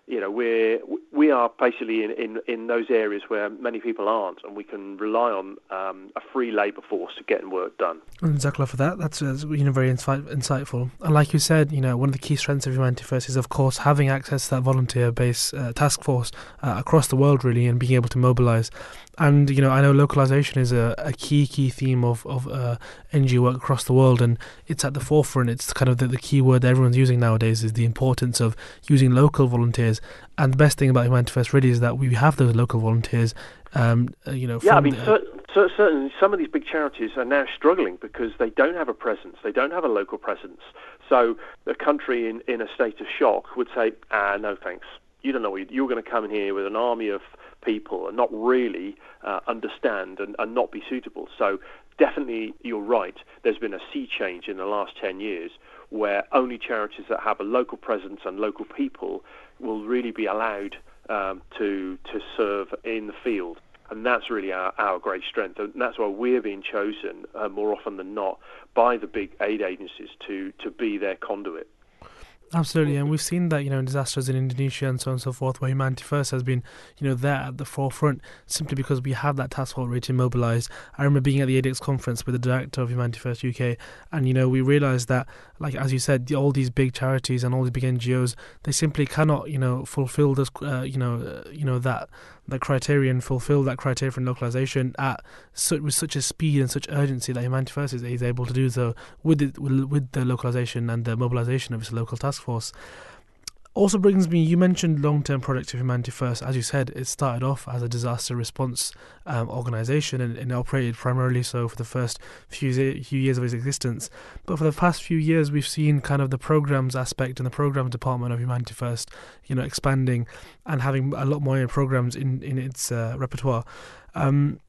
you know, we're we are basically in, in, in those areas where many people aren't, and we can rely on um, a free labour force to get work done. And for that. That's, you know very insight, insightful. And like you said, you know, one of the key strengths of Humanity First is, of course, having access to that volunteer-based uh, task force uh, across the world, really, and being able to mobilise. And you know, I know localization is a, a key key theme of of uh, NGO work across the world, and it's at the forefront. It's kind of the, the key word everyone's using nowadays is the importance of using local volunteers. And the best thing about Humanity First really is that we have those local volunteers. Um, uh, you know, yeah, I mean, cer- cer- certainly some of these big charities are now struggling because they don't have a presence. They don't have a local presence. So the country in, in a state of shock would say, ah, no thanks. You don't know. You're going to come in here with an army of people and not really uh, understand and, and not be suitable. So definitely, you're right. There's been a sea change in the last 10 years where only charities that have a local presence and local people will really be allowed um, to to serve in the field. And that's really our, our great strength. And that's why we're being chosen uh, more often than not by the big aid agencies to, to be their conduit. Absolutely, and we've seen that you know in disasters in Indonesia and so on and so forth, where Humanity First has been you know there at the forefront simply because we have that task force ready to mobilise. I remember being at the AidEx conference with the director of Humanity First UK, and you know we realised that, like as you said, all these big charities and all these big NGOs, they simply cannot you know fulfil this uh, you know uh, you know that that criterion, fulfill that criteria for localization at su- with such a speed and such urgency that Humanity First is, is able to do so with it, with the localization and the mobilization of its local task force also brings me you mentioned long-term project of humanity first. As you said it started off as a disaster response um, organization and, and, operated primarily so for the first few, few years of its existence. But for the past few years we've seen kind of the programs aspect and the program department of humanity first you know expanding and having a lot more programs in in its uh, repertoire. Um,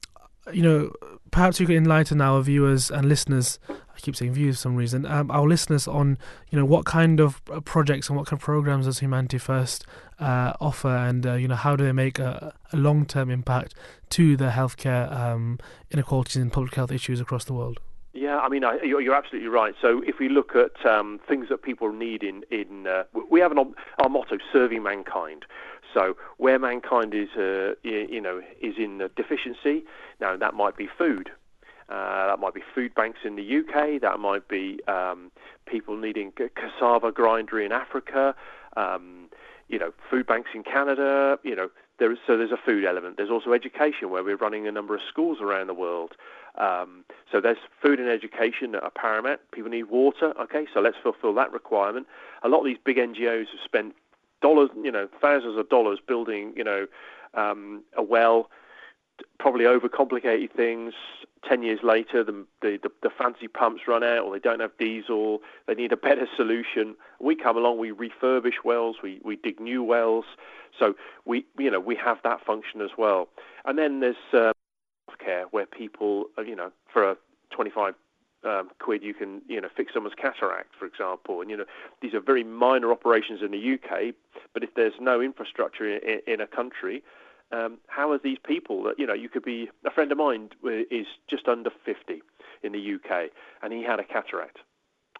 you know perhaps you could enlighten our viewers and listeners keep saying views for some reason um, our listeners on you know what kind of uh, projects and what kind of programs does Humanity First uh, offer and uh, you know how do they make a, a long-term impact to the healthcare um, inequalities and public health issues across the world yeah, I mean, I, you're, you're, absolutely right. So if we look at um, things that people need in, in uh, we have an, our motto, serving mankind. So where mankind is, uh, you know, is in deficiency, now that might be food. Uh, that might be food banks in the UK. That might be um, people needing cassava grindery in Africa. Um, you know, food banks in Canada. You know, there is, so there's a food element. There's also education, where we're running a number of schools around the world. Um, so there's food and education that are paramount. People need water. Okay, so let's fulfil that requirement. A lot of these big NGOs have spent dollars, you know, thousands of dollars building, you know, um, a well, probably overcomplicated things. Ten years later, the, the, the fancy pumps run out, or they don't have diesel. They need a better solution. We come along, we refurbish wells, we we dig new wells. So we you know we have that function as well. And then there's uh, care where people, uh, you know, for a 25 um, quid you can you know fix someone's cataract, for example. And you know these are very minor operations in the UK, but if there's no infrastructure in, in a country, um, how are these people that you know you could be a friend of mine is just under 50 in the UK, and he had a cataract.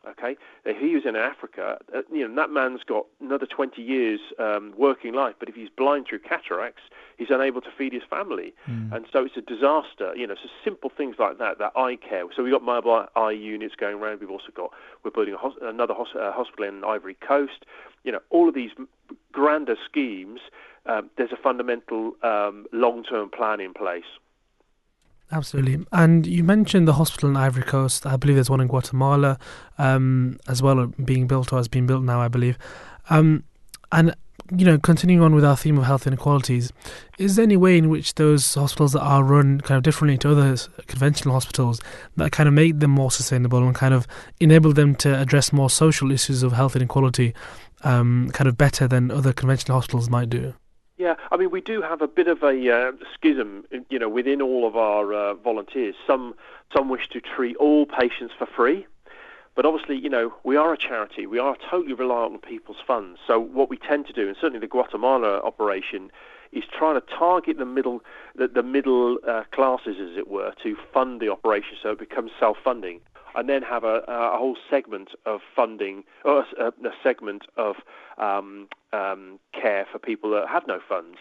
Okay, if he was in Africa, uh, you know that man's got another 20 years um, working life. But if he's blind through cataracts, he's unable to feed his family, mm. and so it's a disaster. You know, so simple things like that, that eye care. So we've got mobile eye units going around. We've also got we're building hos- another hos- uh, hospital in Ivory Coast. You know, all of these grander schemes. Um, there's a fundamental um, long-term plan in place. Absolutely. And you mentioned the hospital in Ivory Coast. I believe there's one in Guatemala um, as well, being built or has been built now, I believe. Um, and, you know, continuing on with our theme of health inequalities, is there any way in which those hospitals that are run kind of differently to other conventional hospitals that kind of make them more sustainable and kind of enable them to address more social issues of health inequality um, kind of better than other conventional hospitals might do? Yeah, I mean, we do have a bit of a uh, schism, you know, within all of our uh, volunteers. Some some wish to treat all patients for free, but obviously, you know, we are a charity. We are totally reliant on people's funds. So what we tend to do, and certainly the Guatemala operation, is trying to target the middle the, the middle uh, classes, as it were, to fund the operation so it becomes self-funding, and then have a, a whole segment of funding or a, a segment of um, um, care for people that have no funds.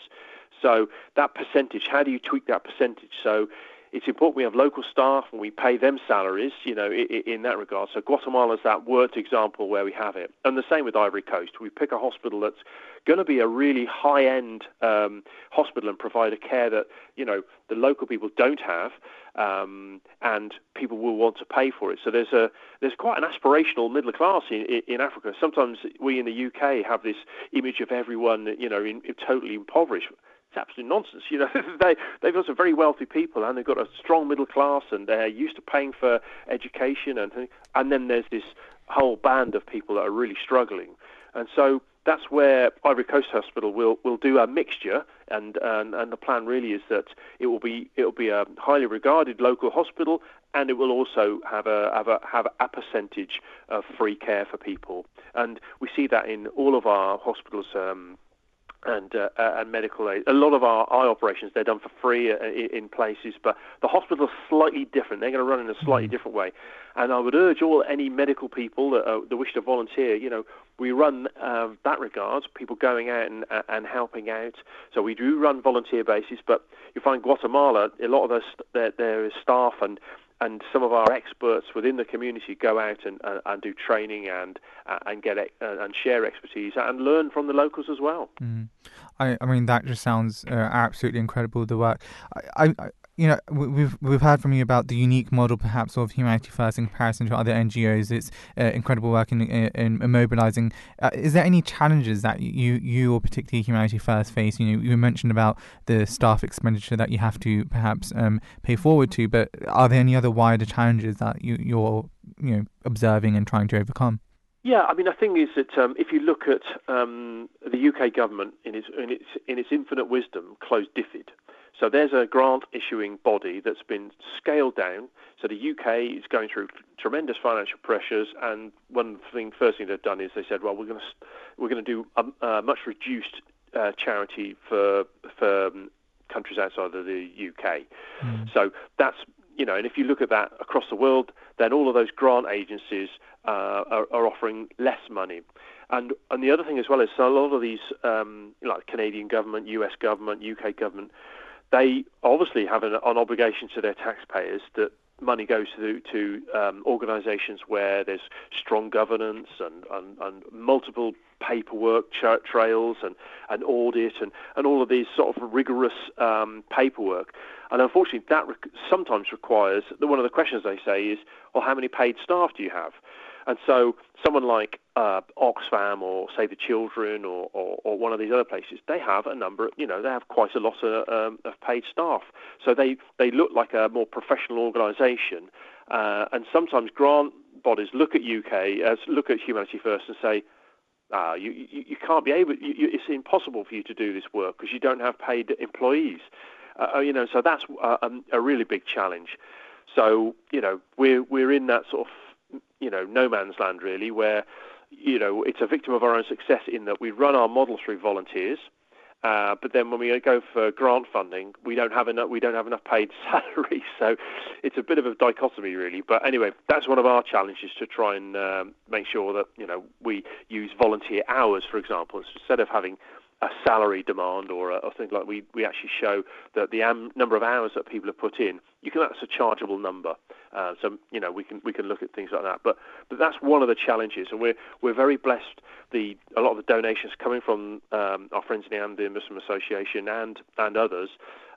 So that percentage, how do you tweak that percentage? So it's important we have local staff and we pay them salaries, you know, in, in that regard. So Guatemala is that worked example where we have it. And the same with Ivory Coast. We pick a hospital that's going to be a really high-end um, hospital and provide a care that, you know, the local people don't have um, and people will want to pay for it. So there's a there's quite an aspirational middle class in, in Africa. Sometimes we in the UK have this image of everyone, you know, in, in totally impoverished it's absolute nonsense. You know, [LAUGHS] they they've got some very wealthy people, and they've got a strong middle class, and they're used to paying for education, and and then there's this whole band of people that are really struggling, and so that's where Ivory Coast Hospital will will do a mixture, and and, and the plan really is that it will be it will be a highly regarded local hospital, and it will also have a have a have a percentage of free care for people, and we see that in all of our hospitals. Um, and uh, and medical aid. A lot of our eye operations they're done for free uh, in places, but the hospital's slightly different. They're going to run in a slightly mm. different way. And I would urge all any medical people that, uh, that wish to volunteer. You know, we run uh, that regard, people going out and, uh, and helping out. So we do run volunteer bases, but you find Guatemala, a lot of us, there, there is staff and and some of our experts within the community go out and, uh, and do training and uh, and get uh, and share expertise and learn from the locals as well. Mm. I, I mean that just sounds uh, absolutely incredible. The work I, I you know, we've we've heard from you about the unique model, perhaps, of Humanity First in comparison to other NGOs. It's uh, incredible work in, in, in mobilizing. Uh, is there any challenges that you you or particularly Humanity First face? You know, you mentioned about the staff expenditure that you have to perhaps um, pay forward to, but are there any other wider challenges that you you're you know observing and trying to overcome? Yeah, I mean, the thing is that um, if you look at um, the UK government in its, in its in its infinite wisdom, closed DFID, so there's a grant issuing body that's been scaled down. So the UK is going through tremendous financial pressures, and one thing, first thing they've done is they said, well, we're going to we're going to do a, a much reduced uh, charity for for um, countries outside of the UK. Mm. So that's you know, and if you look at that across the world, then all of those grant agencies uh, are, are, offering less money. And and the other thing as well is so a lot of these, um, like Canadian government, US government, UK government, they obviously have an, an obligation to their taxpayers that money goes to to um, organisations where there's strong governance and, and, and multiple paperwork tra- trails and, and audit and, and all of these sort of rigorous um, paperwork. And unfortunately, that re- sometimes requires that one of the questions they say is, well, how many paid staff do you have? And so someone like uh, Oxfam or Save the Children or, or, or, one of these other places, they have a number, you know, they have quite a lot of, um, of paid staff. So they, they look like a more professional organisation. Uh, and sometimes grant bodies look at UK, uh, look at Humanity First and say, ah, you, you, you can't be able, you, it's impossible for you to do this work because you don't have paid employees. Uh, uh you know, so that's a, a really big challenge. So, you know, we're, we're in that sort of you know no man's land really, where you know it's a victim of our own success in that we run our model through volunteers. Uh, but then when we go for grant funding, we don't have enough. We don't have enough paid [LAUGHS] salaries, so it's a bit of a dichotomy, really. But anyway, that's one of our challenges to try and um, make sure that you know we use volunteer hours, for example, instead of having a salary demand or a, like we we actually show that the am, number of hours that people have put in, you can that's a chargeable number. Uh, so you know we can we can look at things like that. But but that's one of the challenges, and we're we're very blessed. The a lot of the donations coming from um, our friends in the Ahmadiyya Muslim Association and and others.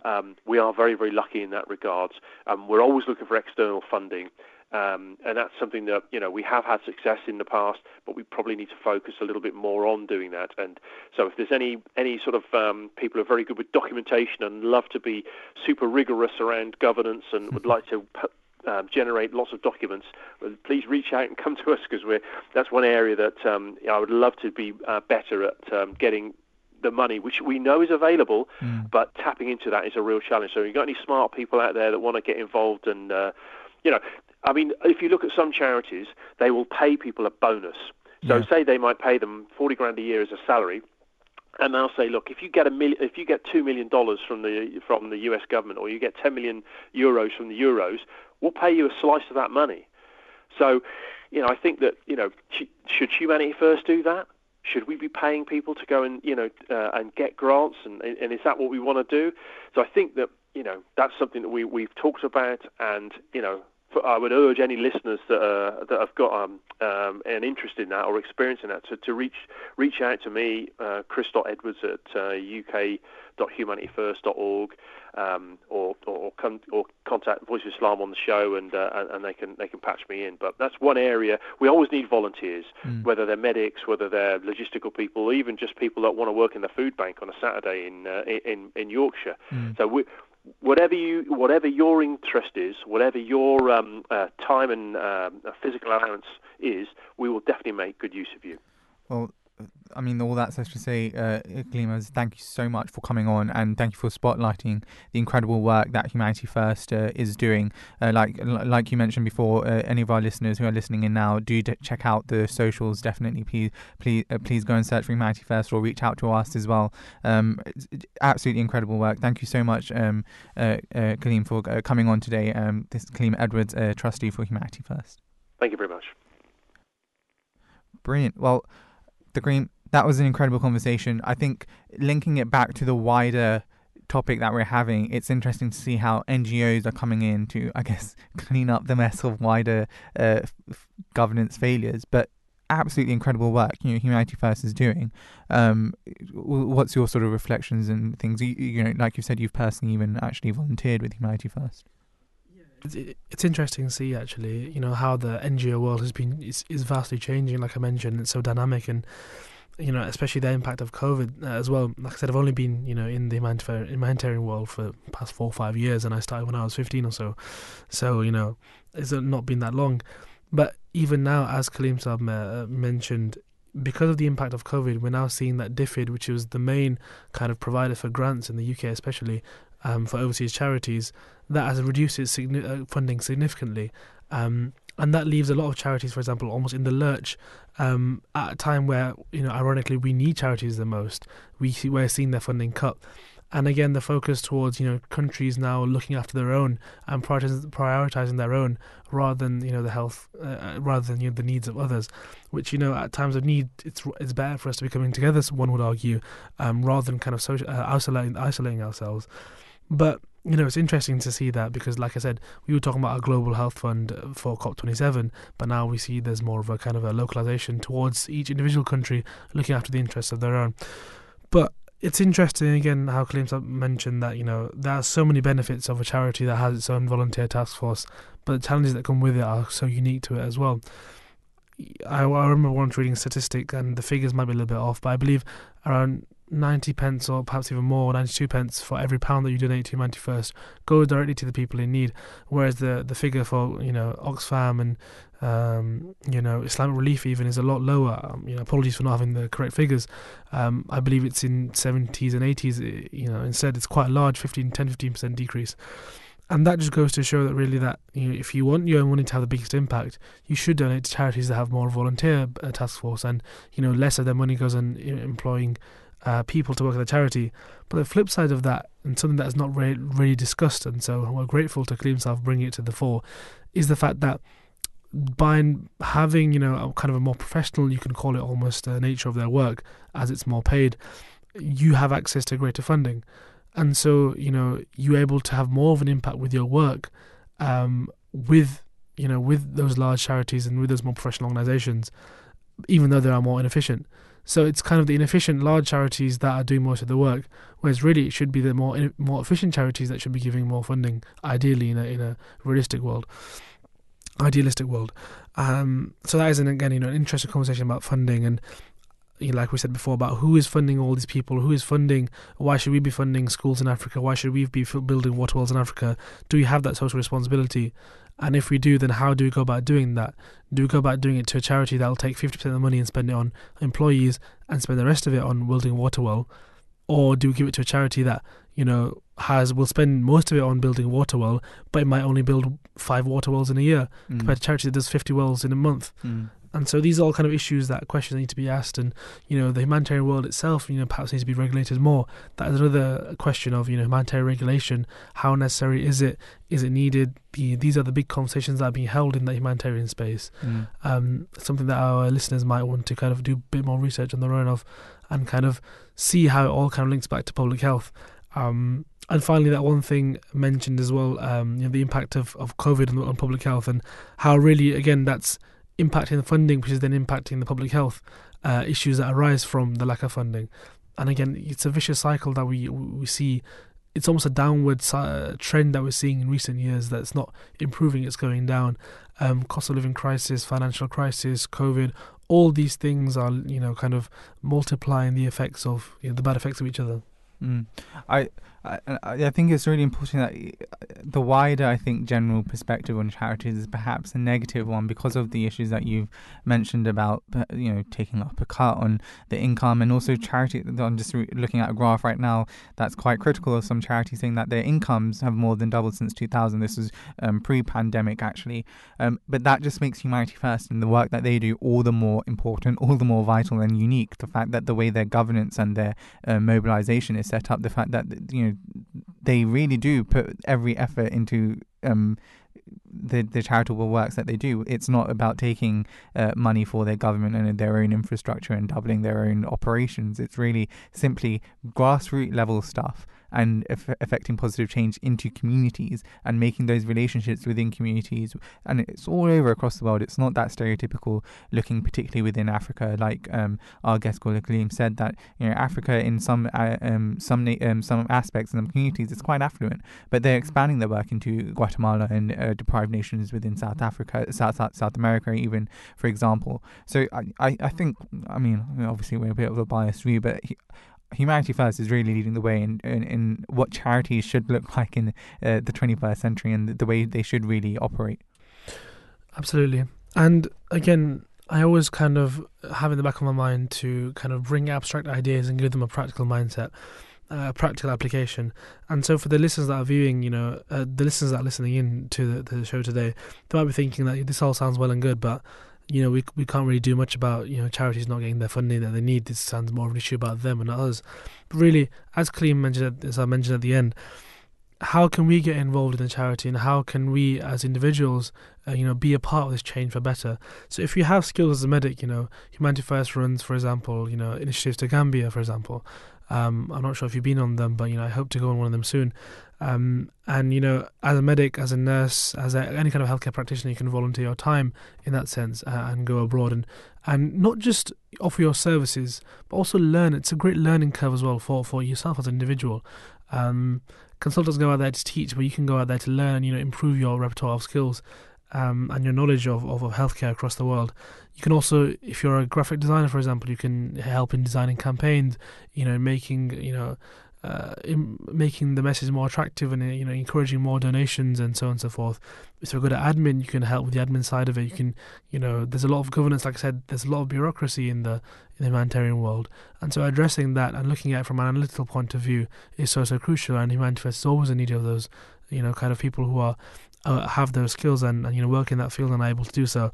Um, we are very very lucky in that regard. Um, we're always looking for external funding. Um, and that's something that you know we have had success in the past, but we probably need to focus a little bit more on doing that. And so, if there's any any sort of um, people who are very good with documentation and love to be super rigorous around governance and [LAUGHS] would like to um, generate lots of documents, please reach out and [LAUGHS] come to us because we're that's one area that um, I would love to be uh, better at um, getting the money, which we know is available, mm. but tapping into that is a real challenge. So, you've got any smart people out there that want to get involved and uh, you know, I mean, if you look at some charities, they will pay people a bonus. So, yeah. say they might pay them forty grand a year as a salary, and they'll say, look, if you get a million, if you get two million dollars from the from the U.S. government, or you get 10 million euros from the euros, we'll pay you a slice of that money. So, you know, I think that you know, should Humanity First do that? Should we be paying people to go and you know uh, and get grants, and, and is that what we want to do? So I think that you know that's something that we we've talked about, and you know I would urge any listeners that uh, that have got um, um, an interest in that or experience in that to, to reach reach out to me, uh, Chris.edwards at uh, uk.humanityfirst.org, um, or or, con- or contact Voice of Islam on the show, and, uh, and, and they can they can patch me in. But that's one area we always need volunteers, mm. whether they're medics, whether they're logistical people, even just people that want to work in the food bank on a Saturday in uh, in in Yorkshire. Mm. So we whatever you whatever your interest is, whatever your um, uh, time and um, physical allowance is, we will definitely make good use of you. Well, I mean, all that's to say, uh, thank you so much for coming on and thank you for spotlighting the incredible work that Humanity First uh, is doing. Uh, like like you mentioned before, uh, any of our listeners who are listening in now, do check out the socials. Definitely, please please uh, please go and search for Humanity First or reach out to us as well. Um, absolutely incredible work. Thank you so much, um, uh, Kaleem, for coming on today. Um, this is Kaleem Edwards, trustee for Humanity First. Thank you very much. Brilliant. Well Takreem that was an incredible conversation. I think linking it back to the wider topic that we're having, it's interesting to see how NGOs are coming in to, I guess, [LAUGHS] clean up the mess of wider uh, f- governance failures. But absolutely incredible work, you know, Humanity First is doing. Um, what's your sort of reflections and things? You, you know, like you said, you've personally even actually volunteered with Humanity First. It's interesting to see actually, you know, how the NGO world has been is, is vastly changing. Like I mentioned, it's so dynamic and you know, especially the impact of COVID uh, as well. Like I said, I've only been, you know, in the humanitarian world for past four or five years, and I started when I was 15 or so. So, you know, it's not been that long. But even now, as Kaleem Saab uh, mentioned, because of the impact of COVID, we're now seeing that DFID, which was the main kind of provider for grants in the UK, especially um, for overseas charities, that has reduced its uh, funding significantly. Um, and that leaves a lot of charities, for example, almost in the lurch um, at a time where, you know, ironically, we need charities the most. We see, we're seeing their funding cut. And again, the focus towards you know countries now looking after their own and prioritizing their own rather than you know the health, uh, uh, rather than you know, the needs of others. Which you know at times of need, it's it's better for us to be coming together. One would argue, um, rather than kind of social, uh, isolating isolating ourselves. But you know, it's interesting to see that because, like I said, we were talking about a global health fund for COP27, but now we see there's more of a kind of a localization towards each individual country looking after the interests of their own. But it's interesting again how Kaleem mentioned that you know there are so many benefits of a charity that has its own volunteer task force, but the challenges that come with it are so unique to it as well. I, I remember once reading a statistic, and the figures might be a little bit off, but I believe around 90 pence or perhaps even more, 92 pence for every pound that you donate to Humanity First goes directly to the people in need. Whereas the, the figure for, you know, Oxfam and, um, you know, Islamic Relief even is a lot lower. Um, you know, apologies for not having the correct figures. Um, I believe it's in 70s and 80s. You know, instead it's quite a large 15, 10, 15% decrease. And that just goes to show that really that you know, if you want your own money to have the biggest impact, you should donate to charities that have more volunteer uh, task force, and you know less of their money goes on employing uh, people to work at the charity. But the flip side of that, and something that is not really, really discussed, and so we're grateful to Kaleem Saab bringing it to the fore, is the fact that by having you know a kind of a more professional, you can call it almost uh, nature of their work, as it's more paid, you have access to greater funding, and so you know you're able to have more of an impact with your work, um, with you know with those large charities and with those more professional organisations, even though they are more inefficient. So it's kind of the inefficient large charities that are doing most of the work, whereas really it should be the more more efficient charities that should be giving more funding, ideally in a in a realistic world, idealistic world. Um, so that is an, again you know an interesting conversation about funding and. You like we said before about who is funding all these people, who is funding, why should we be funding schools in Africa? Why should we be building water wells in Africa? Do we have that social responsibility? And if we do, then how do we go about doing that? Do we go about doing it to a charity that will take 50% of the money and spend it on employees and spend the rest of it on building a water well? Or do we give it to a charity that, you know, has will spend most of it on building a water well, but it might only build five water wells in a year mm. compared to a charity that does 50 wells in a month? Mm. And so these are all kind of issues that questions need to be asked, and you know the humanitarian world itself, you know, perhaps needs to be regulated more. That is another question of you know humanitarian regulation. How necessary is it? Is it needed? The, these are the big conversations that are being held in the humanitarian space. Mm. Um, something that our listeners might want to kind of do a bit more research on their own of, and kind of see how it all kind of links back to public health. Um, and finally, that one thing mentioned as well, um, you know, the impact of, of COVID on, on public health and how really, again, that's impacting the funding, which is then impacting the public health uh, issues that arise from the lack of funding. And again, it's a vicious cycle that we we see. It's almost a downward uh, trend that we're seeing in recent years. That's not improving; it's going down. Um, cost of living crisis, financial crisis, COVID. All these things are, you know, kind of multiplying the effects of you know, the bad effects of each other. Mm. I I, I think it's really important that the wider, I think, general perspective on charities is perhaps a negative one because of the issues that you've mentioned about, you know, taking up a cut on the income and also charity. I'm just looking at a graph right now that's quite critical of some charities saying that their incomes have more than doubled since 2000. This is um, pre-pandemic actually, um, but that just makes Humanity First and the work that they do all the more important, all the more vital and unique. The fact that the way their governance and their uh, mobilization is set up, the fact that you know they really do put every effort into um, the the charitable works that they do. It's not about taking uh, money for their government and their own infrastructure and doubling their own operations. It's really simply grassroots level stuff and affecting positive change into communities and making those relationships within communities. And it's all over across the world. It's not that stereotypical looking, particularly within Africa. Like um, our guest Gula Kaleem said that you know Africa in some uh, um, some um, some aspects and some communities is quite affluent, but they're expanding their work into Guatemala and uh, deprived nations within South Africa, South, South South America, even for example. So I, I, I think I mean obviously we're a bit of a biased view, but he, Humanity First is really leading the way in, in, in what charities should look like in uh, the 21st century and the, way they should really operate. Absolutely. And again, I always kind of have in the back of my mind to kind of bring abstract ideas and give them a practical mindset, a uh, practical application. And so, for the listeners that are viewing, you know, uh, the listeners that are listening in to the, the show today, they might be thinking that this all sounds well and good, but you know, we we can't really do much about you know charities not getting their funding that they need. This sounds more of an issue about them and not us. But really, as Kaleem mentioned, as I mentioned at the end, how can we get involved in the charity, and how can we as individuals, uh, you know, be a part of this change for better? So if you have skills as a medic, you know, Humanity First runs, for example, you know, initiatives to Gambia, for example. Um, I'm not sure if you've been on them, but you know, I hope to go on one of them soon. Um, and you know, as a medic, as a nurse, as a, any kind of healthcare practitioner, you can volunteer your time in that sense uh, and go abroad and and not just offer your services, but also learn. It's a great learning curve as well for for yourself as an individual. Um, consultants go out there to teach, but you can go out there to learn. You know, improve your repertoire of skills um, and your knowledge of, of, of healthcare across the world. You can also, if you're a graphic designer, for example, you can help in designing campaigns. You know, making you know uh, in making the message more attractive and you know encouraging more donations and so on and so forth. If you're good at admin, you can help with the admin side of it. You can, you know, there's a lot of governance. Like I said, there's a lot of bureaucracy in the in the humanitarian world, and so addressing that and looking at it from an analytical point of view is so so crucial. And Humanity is always in need of those, you know, kind of people who are uh, have those skills and, and you know work in that field and are able to do so.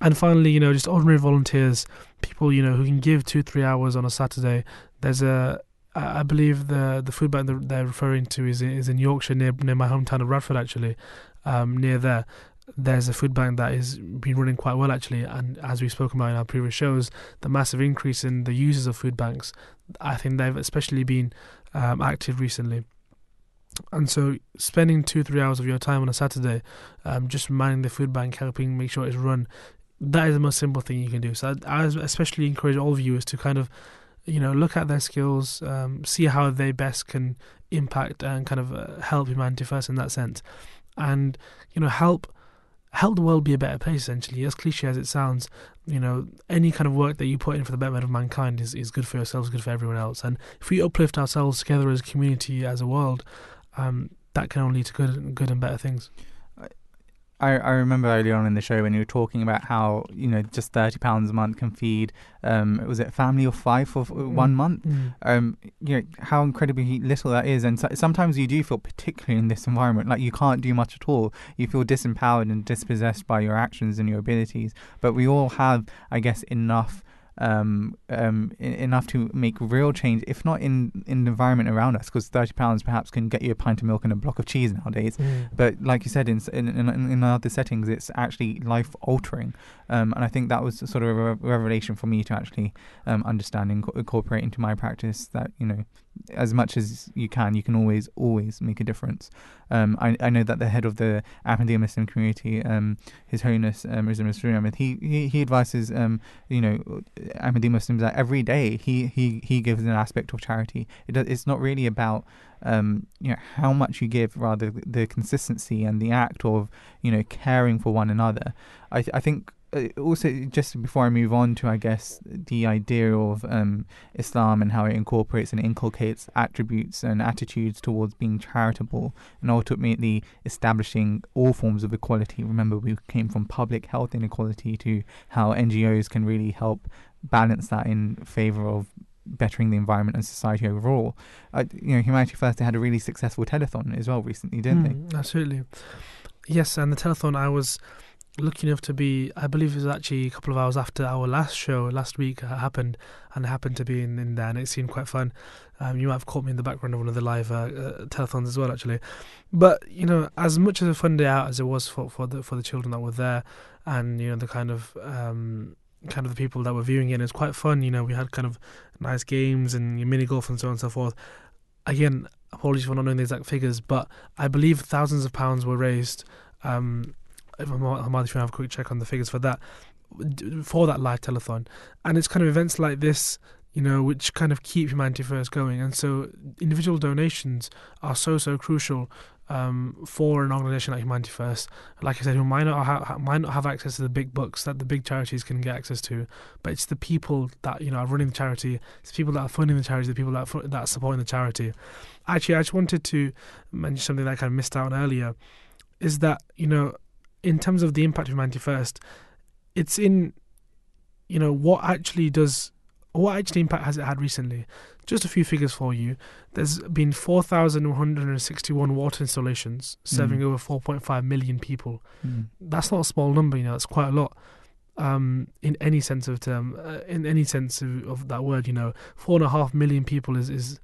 And finally, you know, just ordinary volunteers, people you know who can give two three hours on a Saturday. There's a I believe the the food bank they're referring to is is in Yorkshire near near my hometown of Bradford actually, um, near there. There's a food bank that has been running quite well actually, and as we've spoken about in our previous shows, the massive increase in the users of food banks, I think they've especially been um, active recently. And so, spending two three hours of your time on a Saturday, um, just manning the food bank, helping make sure it's run, that is the most simple thing you can do. So I, I especially encourage all viewers to kind of you know, look at their skills, um, see how they best can impact and kind of uh, help humanity first in that sense, and you know, help help the world be a better place. Essentially, as cliche as it sounds, you know, any kind of work that you put in for the betterment of mankind is is good for yourselves, good for everyone else. And if we uplift ourselves together as a community, as a world, um, that can only lead to good, good and better things. I, I remember earlier on in the show when you were talking about how you know just thirty pounds a month can feed um was it a family of five for mm. one month mm. um you know how incredibly little that is and so, sometimes you do feel particularly in this environment like you can't do much at all you feel disempowered and dispossessed by your actions and your abilities but we all have I guess enough um, um, enough to make real change, if not in, in the environment around us, because thirty pounds perhaps can get you a pint of milk and a block of cheese nowadays. Mm. But like you said, in, in in, in other settings, it's actually life altering. Um, and I think that was sort of a revelation for me to actually um, understand and incorporate into my practice that you know as much as you can, you can always, always make a difference. Um, I, I know that the head of the Ahmadiyya Muslim community, um, His Holiness um, Mirza Masroor Ahmad, he, he, he advises, um, you know, Ahmadiyya Muslims that every day he, he, he gives an aspect of charity. It it's not really about, um, you know, how much you give, rather the consistency and the act of, you know, caring for one another. I, th- I think also just before I move on to I guess the idea of um, Islam and how it incorporates and inculcates attributes and attitudes towards being charitable and ultimately establishing all forms of equality. Remember, we came from public health inequality to how NGOs can really help balance that in favor of bettering the environment and society overall. Uh, you know, Humanity First they had a really successful telethon as well recently, didn't mm, they? Absolutely. Yes, and the telethon I was lucky enough to be, I believe it was actually a couple of hours after our last show last week happened, and I happened to be in, in there, and it seemed quite fun. Um, you might have caught me in the background of one of the live uh, uh, telethons as well, actually. But you know, as much as a fun day out as it was for for the for the children that were there, and you know the kind of um, kind of the people that were viewing it, it was quite fun. You know, we had kind of nice games and mini golf and so on and so forth. Again, apologies for not knowing the exact figures, but I believe thousands of pounds were raised. Um, I'm if you have a quick check on the figures for that for that live telethon, and it's kind of events like this, you know, which kind of keep humanity first going. And so individual donations are so so crucial um, for an organisation like Humanity First. Like I said, who might not have, might not have access to the big books that the big charities can get access to, but it's the people that you know are running the charity, it's the people that are funding the charity, the people that are, that are supporting the charity. Actually, I just wanted to mention something that I kind of missed out on earlier, is that you know in terms of the impact of Humanity First, it's in, you know, what actually does, what actually impact has it had recently? Just a few figures for you. There's been 4,161 water installations serving mm. over 4.5 million people. Mm. That's not a small number, you know, that's quite a lot. Um, in any sense of term, uh, in any sense of, of, that word, you know, four and a half million people is, is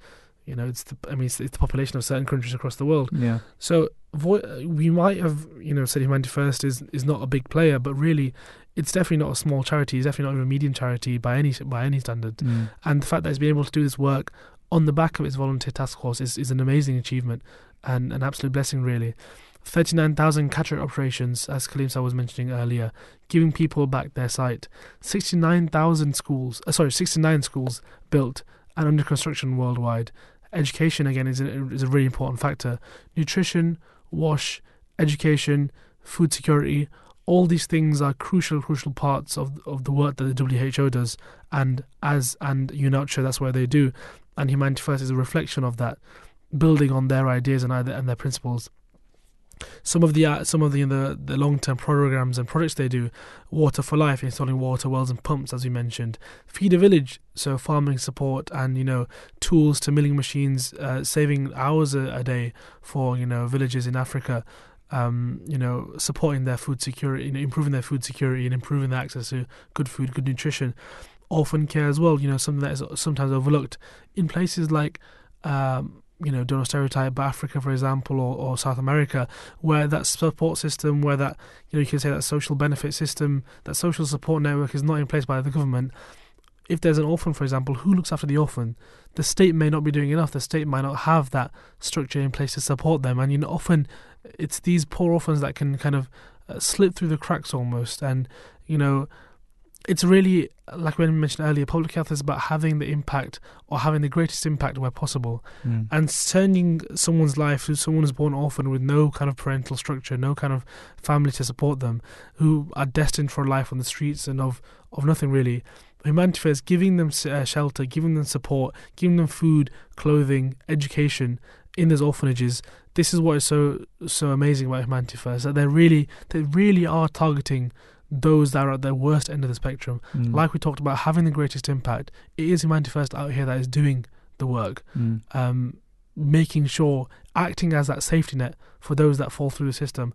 you know, it's the I mean, it's, it's the population of certain countries across the world. Yeah. So we might have you know said Humanity First is is not a big player, but really, it's definitely not a small charity. It's definitely not even a medium charity by any by any standard. Mm. And the fact that it's been able to do this work on the back of its volunteer task force is, is an amazing achievement and an absolute blessing, really. 39,000 cataract operations, as Kaleem was mentioning earlier, giving people back their sight. 69,000 schools, uh, sorry, 69 schools built and under construction worldwide education again is a, is a really important factor. Nutrition, wash, education, food security, all these things are crucial, crucial parts of of the work that the WHO does, and as and UNOCHA, that's where they do, and Humanity First is a reflection of that, building on their ideas and and their principles some of the uh, some of the the, the long term programs and projects they do, Water for Life, installing water wells and pumps, as we mentioned, Feed a Village, so farming support and you know tools to milling machines, uh, saving hours a, a, day for you know villages in Africa. Um, you know, supporting their food security, you know, improving their food security and improving their access to good food, good nutrition, orphan care as well. You know, something that is sometimes overlooked in places like um, you know, don't stereotype but Africa, for example, or, or South America, where that support system, where that, you know, you can say that social benefit system, that social support network is not in place by the government. If there's an orphan, for example, who looks after the orphan? The state may not be doing enough. The state might not have that structure in place to support them. And, you know, often it's these poor orphans that can kind of uh, slip through the cracks almost. And, you know, it's really like we mentioned earlier public health is about having the impact or having the greatest impact where possible. Mm. and turning someone's life who someone is born orphan with no kind of parental structure no kind of family to support them who are destined for a life on the streets and of of nothing really. Humanity first giving them uh, shelter giving them support giving them food clothing education in those orphanages. This is what is so so amazing about Humanity First that they really they really are targeting those that are at the worst end of the spectrum. Mm. Like we talked about, having the greatest impact. It is Humanity First out here that is doing the work, Mm. um, making sure, acting as that safety net for those that fall through the system.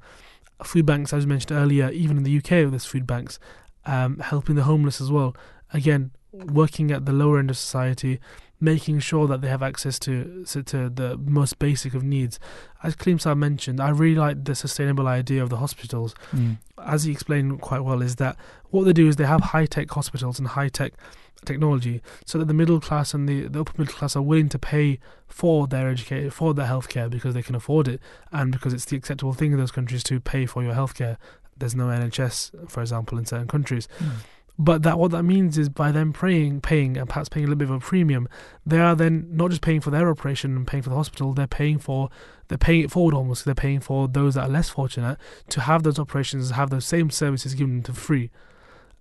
Food banks, as mentioned earlier, even in the UK, there's food banks, um, helping the homeless as well. Again, working at the lower end of society, making sure that they have access to to, to the most basic of needs. As Kaleem Saab mentioned, I really like the sustainable idea of the hospitals. Mm. As he explained quite well, is that what they do is they have high tech hospitals and high tech technology, so that the middle class and the, the upper middle class are willing to pay for their education, for their healthcare because they can afford it, and because it's the acceptable thing in those countries to pay for your healthcare. There's no NHS, for example, in certain countries. Mm. But that what that means is by them paying, paying, and perhaps paying a little bit of a premium, they are then not just paying for their operation and paying for the hospital. They're paying for, they're paying it forward almost. They're paying for those that are less fortunate to have those operations, have those same services given to free.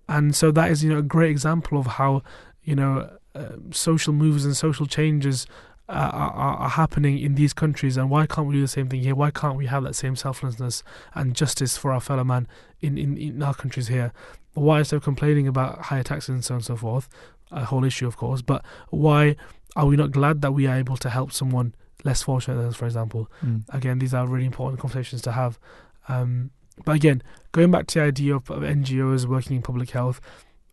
And so that is, you know, a great example of how, you know, uh, social moves and social changes are, are, are happening in these countries. And why can't we do the same thing here? Why can't we have that same selflessness and justice for our fellow man in, in, in our countries here? Why instead of complaining about higher taxes and so on and so forth, a whole issue, of course, but why are we not glad that we are able to help someone less fortunate than us, for example? Mm. Again, these are really important conversations to have. Um, but again, going back to the idea of, of NGOs working in public health,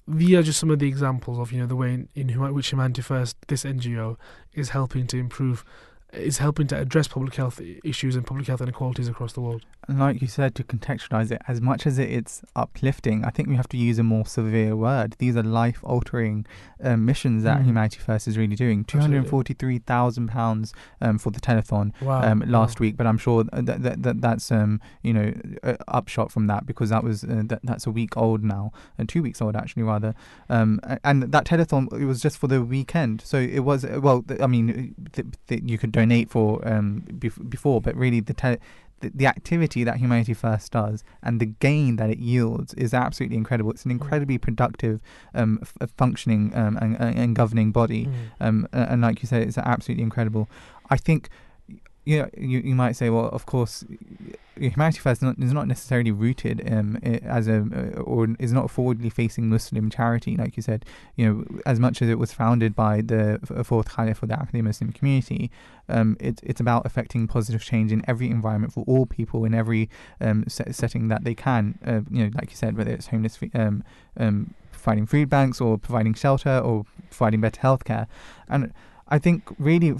these are just some of the examples of you know the way in, in which Humanity First, this NGO, is helping to improve, is helping to address public health issues and public health inequalities across the world. Like you said, to contextualize it, as much as it, it's uplifting, I think we have to use a more severe word. These are life altering um, missions that Mm. Humanity First is really doing. £243,000 um, for the telethon Wow. um, last week, but I'm sure that, that, that that's um, you know uh, upshot from that because that was uh, that, that's a week old now, and two weeks old actually rather. Um, and that telethon it was just for the weekend, so it was uh, well. I mean, th- th- you could donate for um, bef- before, but really the te- the, the activity that Humanity First does and the gain that it yields is absolutely incredible. It's an incredibly productive, um, f- uh, functioning um, and, and and governing body Mm. um, and like you said, it's absolutely incredible. I think, you know, you, you might say, well, of course, Humanity First is not, is not necessarily rooted um, as a uh, or is not forwardly facing Muslim charity, like you said. You know, as much as it was founded by the fourth Caliph of the Ahmadi Muslim community, um, it's it's about affecting positive change in every environment for all people in every um, set, setting that they can. Uh, you know, like you said, whether it's homeless, um, um, providing food banks or providing shelter or providing better healthcare, and I think really.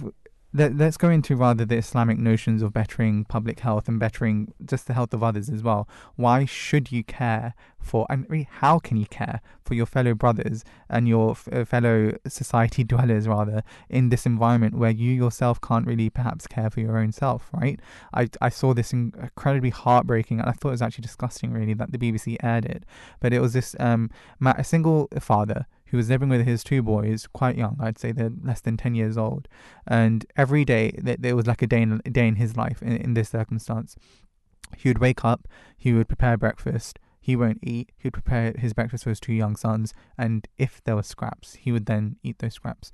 Let, let's go into rather the Islamic notions of bettering public health and bettering just the health of others as well. Why should you care for, and really, how can you care for your fellow brothers and your f- uh, fellow society [LAUGHS] dwellers, rather, in this environment where you yourself can't really perhaps care for your own self, right? I, I saw this incredibly heartbreaking, and I thought it was actually disgusting, really, that the BBC aired it. But it was this um, a single father who was living with his two boys, quite young, I'd say they're less than 10 years old. And every day, th- there was like a day in, a day in his life in, in this circumstance. He would wake up, he would prepare breakfast, he won't eat, he would prepare his breakfast for his two young sons, and if there were scraps, he would then eat those scraps.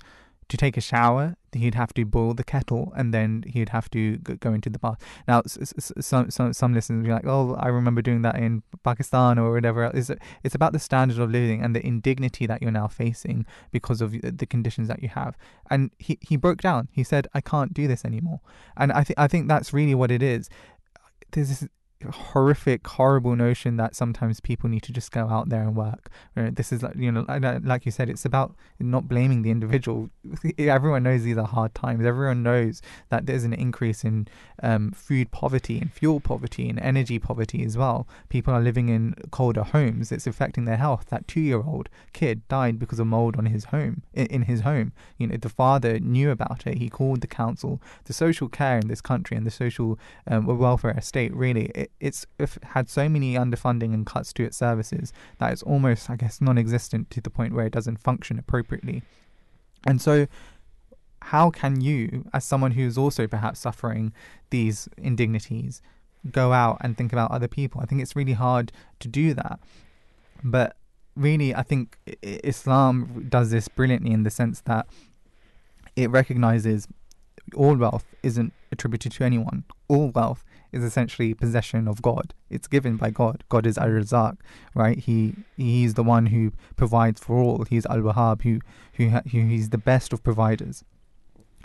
To take a shower, he'd have to boil the kettle, and then he'd have to go into the bath. Now, some some some listeners will be like, "Oh, I remember doing that in Pakistan or whatever." else." It's it's about the standard of living and the indignity that you're now facing because of the conditions that you have. And he he broke down. He said, "I can't do this anymore." And I think I think that's really what it is. There's this horrific, horrible notion that sometimes people need to just go out there and work. This is like you know, like- you said, it's about not blaming the individual. [LAUGHS] Everyone knows these are hard times. Everyone knows that there's an increase in um, food poverty and fuel poverty and energy poverty as well. People are living in colder homes. It's affecting their health. That two-year-old kid died because of mold on his home. In, in his home, you know, the father knew about it. He called the council. The social care in this country and the social um, welfare estate really it, it's had so many underfunding and cuts to its services that it's almost I guess non-existent to the point where it doesn't function appropriately. And so how can you as someone who's also perhaps suffering these indignities go out and think about other people? I think it's really hard to do that. But really I think Islam does this brilliantly in the sense that it recognizes all wealth isn't attributed to anyone. all wealth is essentially possession of God. It's given by God. God is Ar-Razzaq, right? He he's the one who provides for all. He's Al-Wahhab, who who, who he's the best of providers.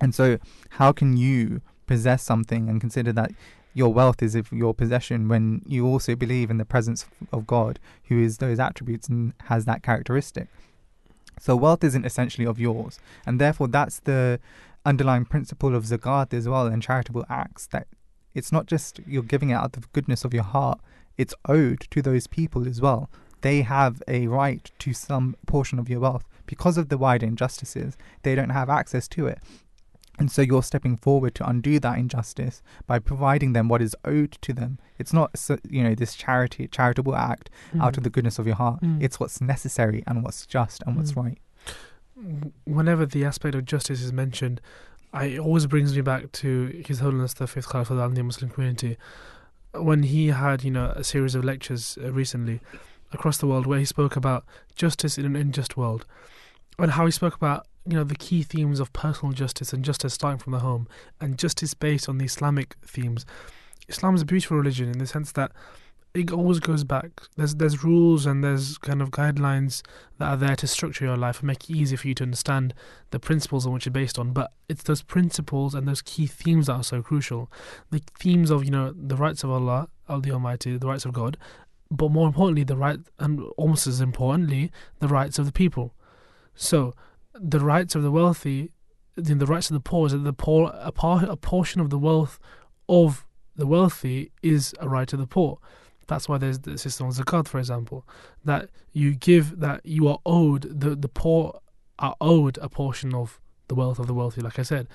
And so, how can you possess something and consider that your wealth is of your possession when you also believe in the presence of God, who is those attributes and has that characteristic? So, wealth isn't essentially of yours, and therefore, that's the underlying principle of zakat as well and charitable acts that it's not just you're giving it out of the goodness of your heart, it's owed to those people as well. They have a right to some portion of your wealth. Because of the wider injustices, they don't have access to it. And so you're stepping forward to undo that injustice by providing them what is owed to them. It's not, you know, this charity, charitable act mm. out of the goodness of your heart. Mm. It's what's necessary and what's just and what's mm. right. Whenever the aspect of justice is mentioned, I, it always brings me back to His Holiness the Fifth Caliph of the Muslim community when he had, you know, a series of lectures uh, recently across the world where he spoke about justice in an unjust world and how he spoke about you know the key themes of personal justice and justice starting from the home and justice based on the Islamic themes. Islam is a beautiful religion in the sense that it always goes back. There's there's rules and there's kind of guidelines that are there to structure your life and make it easy for you to understand the principles on which it's based on. But it's those principles and those key themes that are so crucial. The themes of you know the rights of Allah, of the Almighty, the rights of God, but more importantly, the right and almost as importantly, the rights of the people. So the rights of the wealthy, the rights of the poor is that the poor a, par, a portion of the wealth of the wealthy is a right of the poor. That's why there's the system of zakat, for example, that you give that you are owed the the poor are owed a portion of the wealth of the wealthy, like I said,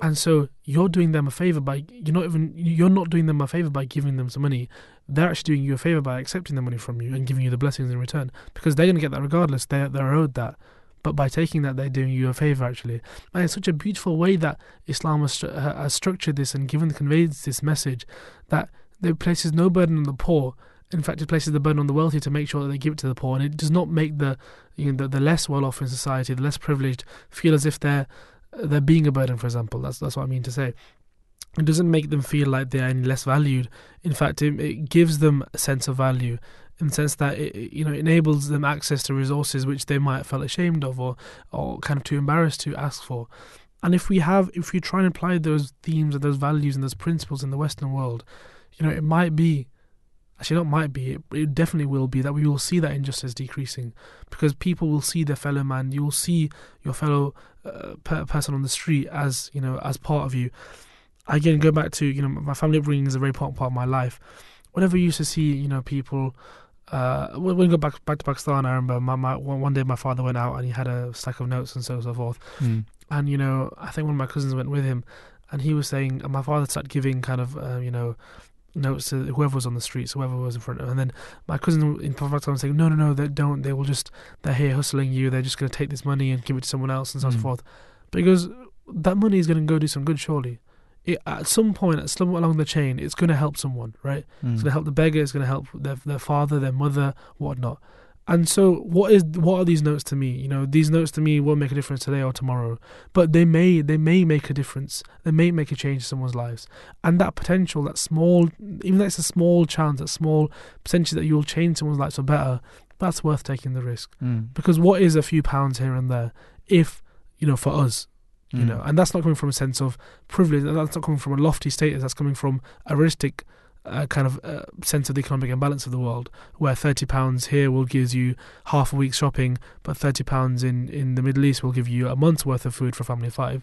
and so you're doing them a favor by you're not even you're not doing them a favor by giving them some money. They're actually doing you a favor by accepting the money from you and giving you the blessings in return because they're going to get that regardless. They're they're owed that. But by taking that, they're doing you a favor, actually. And it's such a beautiful way that Islam has, has structured this and given conveyed this message that it places no burden on the poor. In fact, it places the burden on the wealthy to make sure that they give it to the poor, and it does not make the you know, the, the less well-off in society, the less privileged, feel as if they're they're being a burden. For example, that's that's what I mean to say. It doesn't make them feel like they're any less valued. In fact, it, it gives them a sense of value in the sense that it you know enables them access to resources which they might have felt ashamed of or or kind of too embarrassed to ask for. And if we have if we try and apply those themes and those values and those principles in the Western world, you know, it might be, actually not might be, it, it definitely will be that we will see that injustice decreasing because people will see their fellow man. You will see your fellow uh, per- person on the street as you know as part of you. Again, go back to you know my family upbringing is a very important part of my life. Whenever you used to see you know people. Uh, when we go back back to Pakistan, I remember my, my one day my father went out and he had a stack of notes and so and so forth. Mm. And you know, I think one of my cousins went with him, and he was saying, and my father started giving kind of uh, you know notes to whoever was on the streets, whoever was in front of him. And then my cousin in Pakistan was saying, no, no, no, they don't. They will just, they're here hustling you. They're just going to take this money and give it to someone else and so on and so mm. forth. But he goes, that money is going to go do some good, surely. It, at some point, at some along the chain, it's going to help someone, right? Mm. It's going to help the beggar. It's going to help their their father, their mother, whatnot. And so, what is what are these notes to me? You know, these notes to me won't make a difference today or tomorrow, but they may they may make a difference. They may make a change in someone's lives, and that potential, that small, even though it's a small chance, that small percentage that you'll change someone's life for better, that's worth taking the risk. Mm. Because what is a few pounds here and there, if you know, for us, you mm. know, and that's not coming from a sense of privilege. That's not coming from a lofty status. That's coming from a realistic a kind of uh, sense of the economic imbalance of the world, where thirty pounds here will give you half a week's shopping, but thirty pounds in in the Middle East will give you a month's worth of food for a family of five.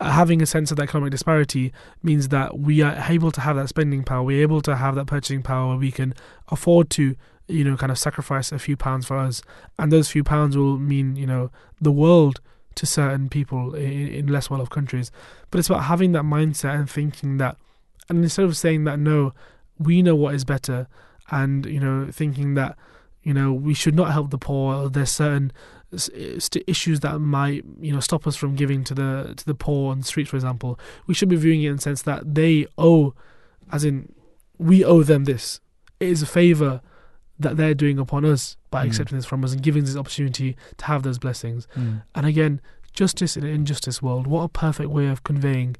Having a sense of that economic disparity means that we are able to have that spending power. We're able to have that purchasing power where we can afford to, you know, kind of sacrifice a few pounds for us, and those few pounds will mean, you know, the world to certain people in, in less well-off countries. But it's about having that mindset and thinking that and instead of saying that no we know what is better and you know thinking that you know we should not help the poor or there's certain issues that might you know stop us from giving to the to the poor on the streets for example we should be viewing it in the sense that they owe as in we owe them this it is a favor that they're doing upon us by mm. accepting this from us and giving us this opportunity to have those blessings mm. and again justice in an injustice world what a perfect way of conveying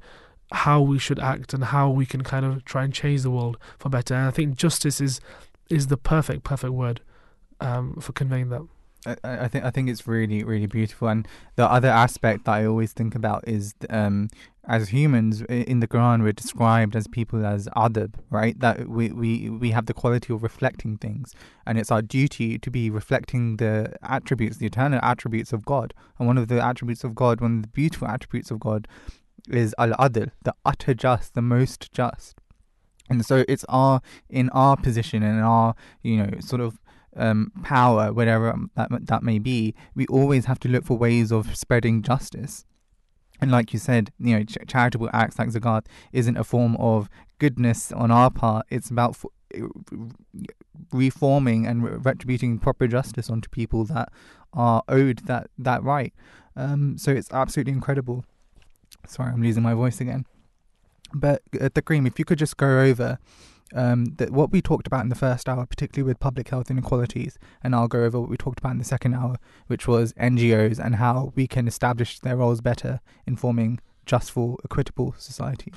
how we should act and how we can kind of try and change the world for better. And I think justice is is the perfect perfect word um, for conveying that. I, I think I think it's really really beautiful, and the other aspect that I always think about is um, as humans in the Quran we're described as people as adab, right? That we, we we have the quality of reflecting things, and it's our duty to be reflecting the attributes, the eternal attributes of God. And one of the attributes of God, one of the beautiful attributes of God, is al adl, the utter just, the most just. And so it's our in our position and our you know sort of um, power, whatever that that may be, we always have to look for ways of spreading justice. And like you said, you know, ch- charitable acts like zakat isn't a form of goodness on our part. It's about f- reforming and re- retributing proper justice onto people that are owed that that right. Um, so it's absolutely incredible. Sorry, I'm losing my voice again. But uh, the Kareem, if you could just go over um, that what we talked about in the first hour, particularly with public health inequalities, and I'll go over what we talked about in the second hour, which was NGOs and how we can establish their roles better in forming justful, equitable society.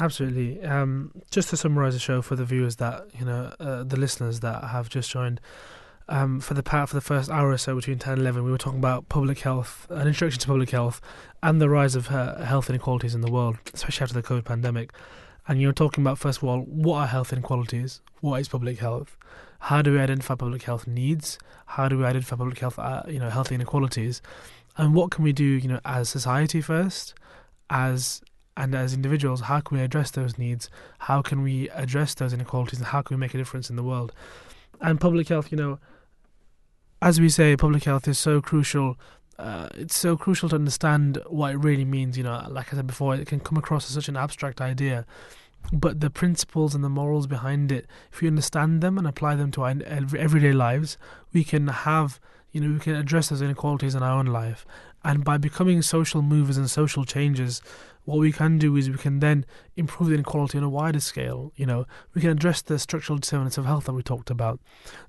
Absolutely. Um, just to summarize the show for the viewers that you know, uh, the listeners that have just joined. Um, for the part for the first hour or so between 10 and 11, we were talking about public health, an introduction to public health, and the rise of uh, health inequalities in the world, especially after the COVID pandemic. And you're talking about, first of all, what are health inequalities? What is public health? How do we identify public health needs? How do we identify public health, uh, you know, health inequalities? And what can we do, you know, as society first, as and as individuals, how can we address those needs? How can we address those inequalities, and how can we make a difference in the world? And public health, you know, as we say, public health is so crucial uh, it's so crucial to understand what it really means. You know, like I said before, it can come across as such an abstract idea, but the principles and the morals behind it, if we understand them and apply them to our everyday lives, we can have, you know, we can address those inequalities in our own life. And by becoming social movers and social changes, what we can do is we can then improve the inequality on a wider scale. You know, we can address the structural determinants of health that we talked about.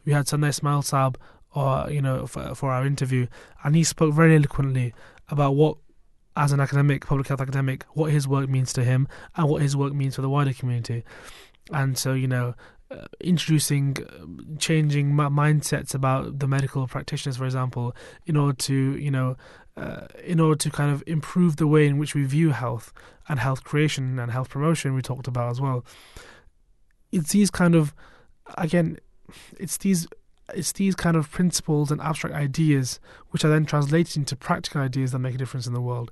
We had Sunday Ismail Saab or you know for, for our interview, and he spoke very eloquently about what, as an academic, public health academic, what his work means to him and what his work means for the wider community. And so you know, uh, introducing, uh, changing mindsets about the medical practitioners, for example, in order to you know, uh, in order to kind of improve the way in which we view health and health creation and health promotion, we talked about as well. It's these kind of, again, it's these it's these kind of principles and abstract ideas which are then translated into practical ideas that make a difference in the world.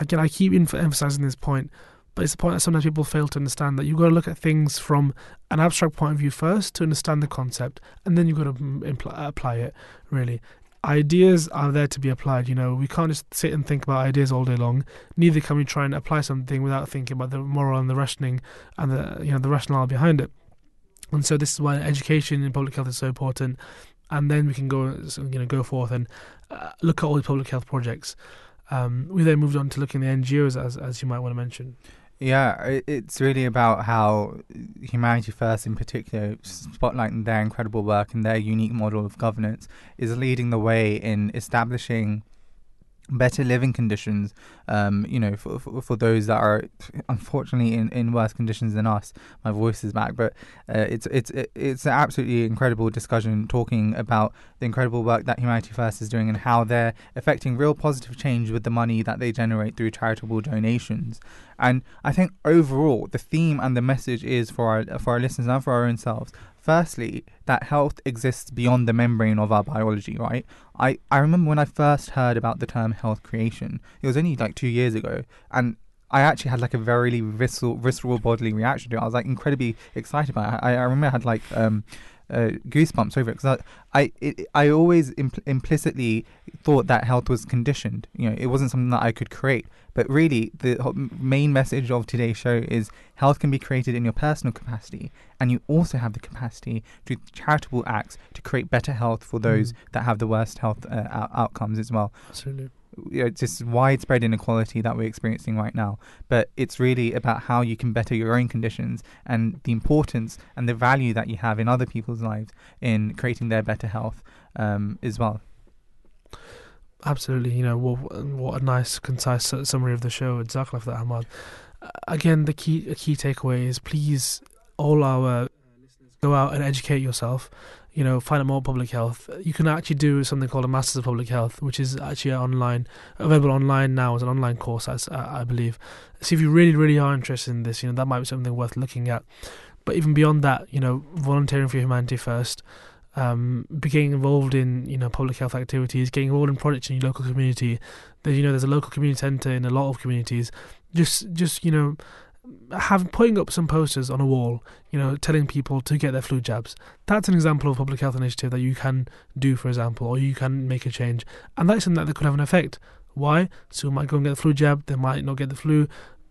Again, I keep emphasizing this point, but it's a point that sometimes people fail to understand that you've got to look at things from an abstract point of view first to understand the concept, and then you've got to impl- apply it, really. Ideas are there to be applied. You know, we can't just sit and think about ideas all day long. Neither can we try and apply something without thinking about the moral and the rationing and the you know the rationale behind it. And so this is why education in public health is so important. And then we can go, you know, go forth and uh, look at all the public health projects. Um, we then moved on to looking at the NGOs, as as you might want to mention. Yeah, it's really about how Humanity First, in particular, spotlighting their incredible work and their unique model of governance, is leading the way in establishing better living conditions um you know for, for, for those that are unfortunately in in worse conditions than us. My voice is back but uh, it's it's it's an absolutely incredible discussion talking about the incredible work that humanity first is doing and how they're affecting real positive change with the money that they generate through charitable donations. And i think overall the theme and the message is for our for our listeners and for our own selves firstly, that health exists beyond the membrane of our biology, right? I, I remember when I first heard about the term health creation, it was only like two years ago, and I actually had like a very visceral, visceral bodily reaction to it. I was like incredibly excited about it. I, I remember I had like um, uh, goosebumps over it because I I, it, I always impl- implicitly thought that health was conditioned. You know, it wasn't something that I could create. But really, the main message of today's show is health can be created in your personal capacity, and you also have the capacity to charitable acts to create better health for those mm. that have the worst health uh, out- outcomes as well. Absolutely you know, this widespread inequality that we're experiencing right now. But it's really about how you can better your own conditions and the importance and the value that you have in other people's lives in creating their better health um, as well. Absolutely, you know what, what a nice, concise summary of the show. For that, Ahmad. again, the key a key takeaway is please all our listeners go out and educate yourself. You know, find out more public health. You can actually do something called a Masters of Public Health, which is actually online, available online now as an online course, as I believe. See if you really, really are interested in this. You know, that might be something worth looking at. But even beyond that, you know, volunteering for humanity first um, getting involved in you know public health activities, getting involved in projects in your local community. There's you know there's a local community centre in a lot of communities. Just just you know have putting up some posters on a wall, you know, telling people to get their flu jabs. That's an example of a public health initiative that you can do, for example, or you can make a change, and that's something that could have an effect. Why? So might go and get the flu jab, they might not get the flu,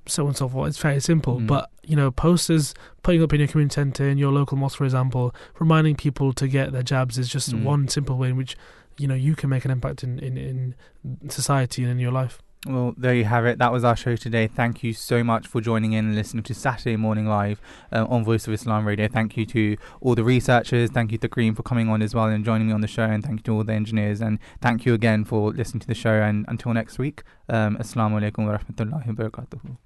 so on and so forth. It's very simple. Mm. But, you know, posters putting up in your community centre, in your local mosque, for example, reminding people to get their jabs is just mm. one simple way in which, you know, you can make an impact in, in, in society and in your life. Well, there you have it. That was our show today. Thank you so much for joining in and listening to Saturday Morning Live uh, on Voice of Islam Radio. Thank you to all the researchers. Thank you to Kareem for coming on as well and joining me on the show. And thank you to all the engineers. And thank you again for listening to the show. And until next week, um, Assalamu alaikum wa rahmatullahi wa barakatuh.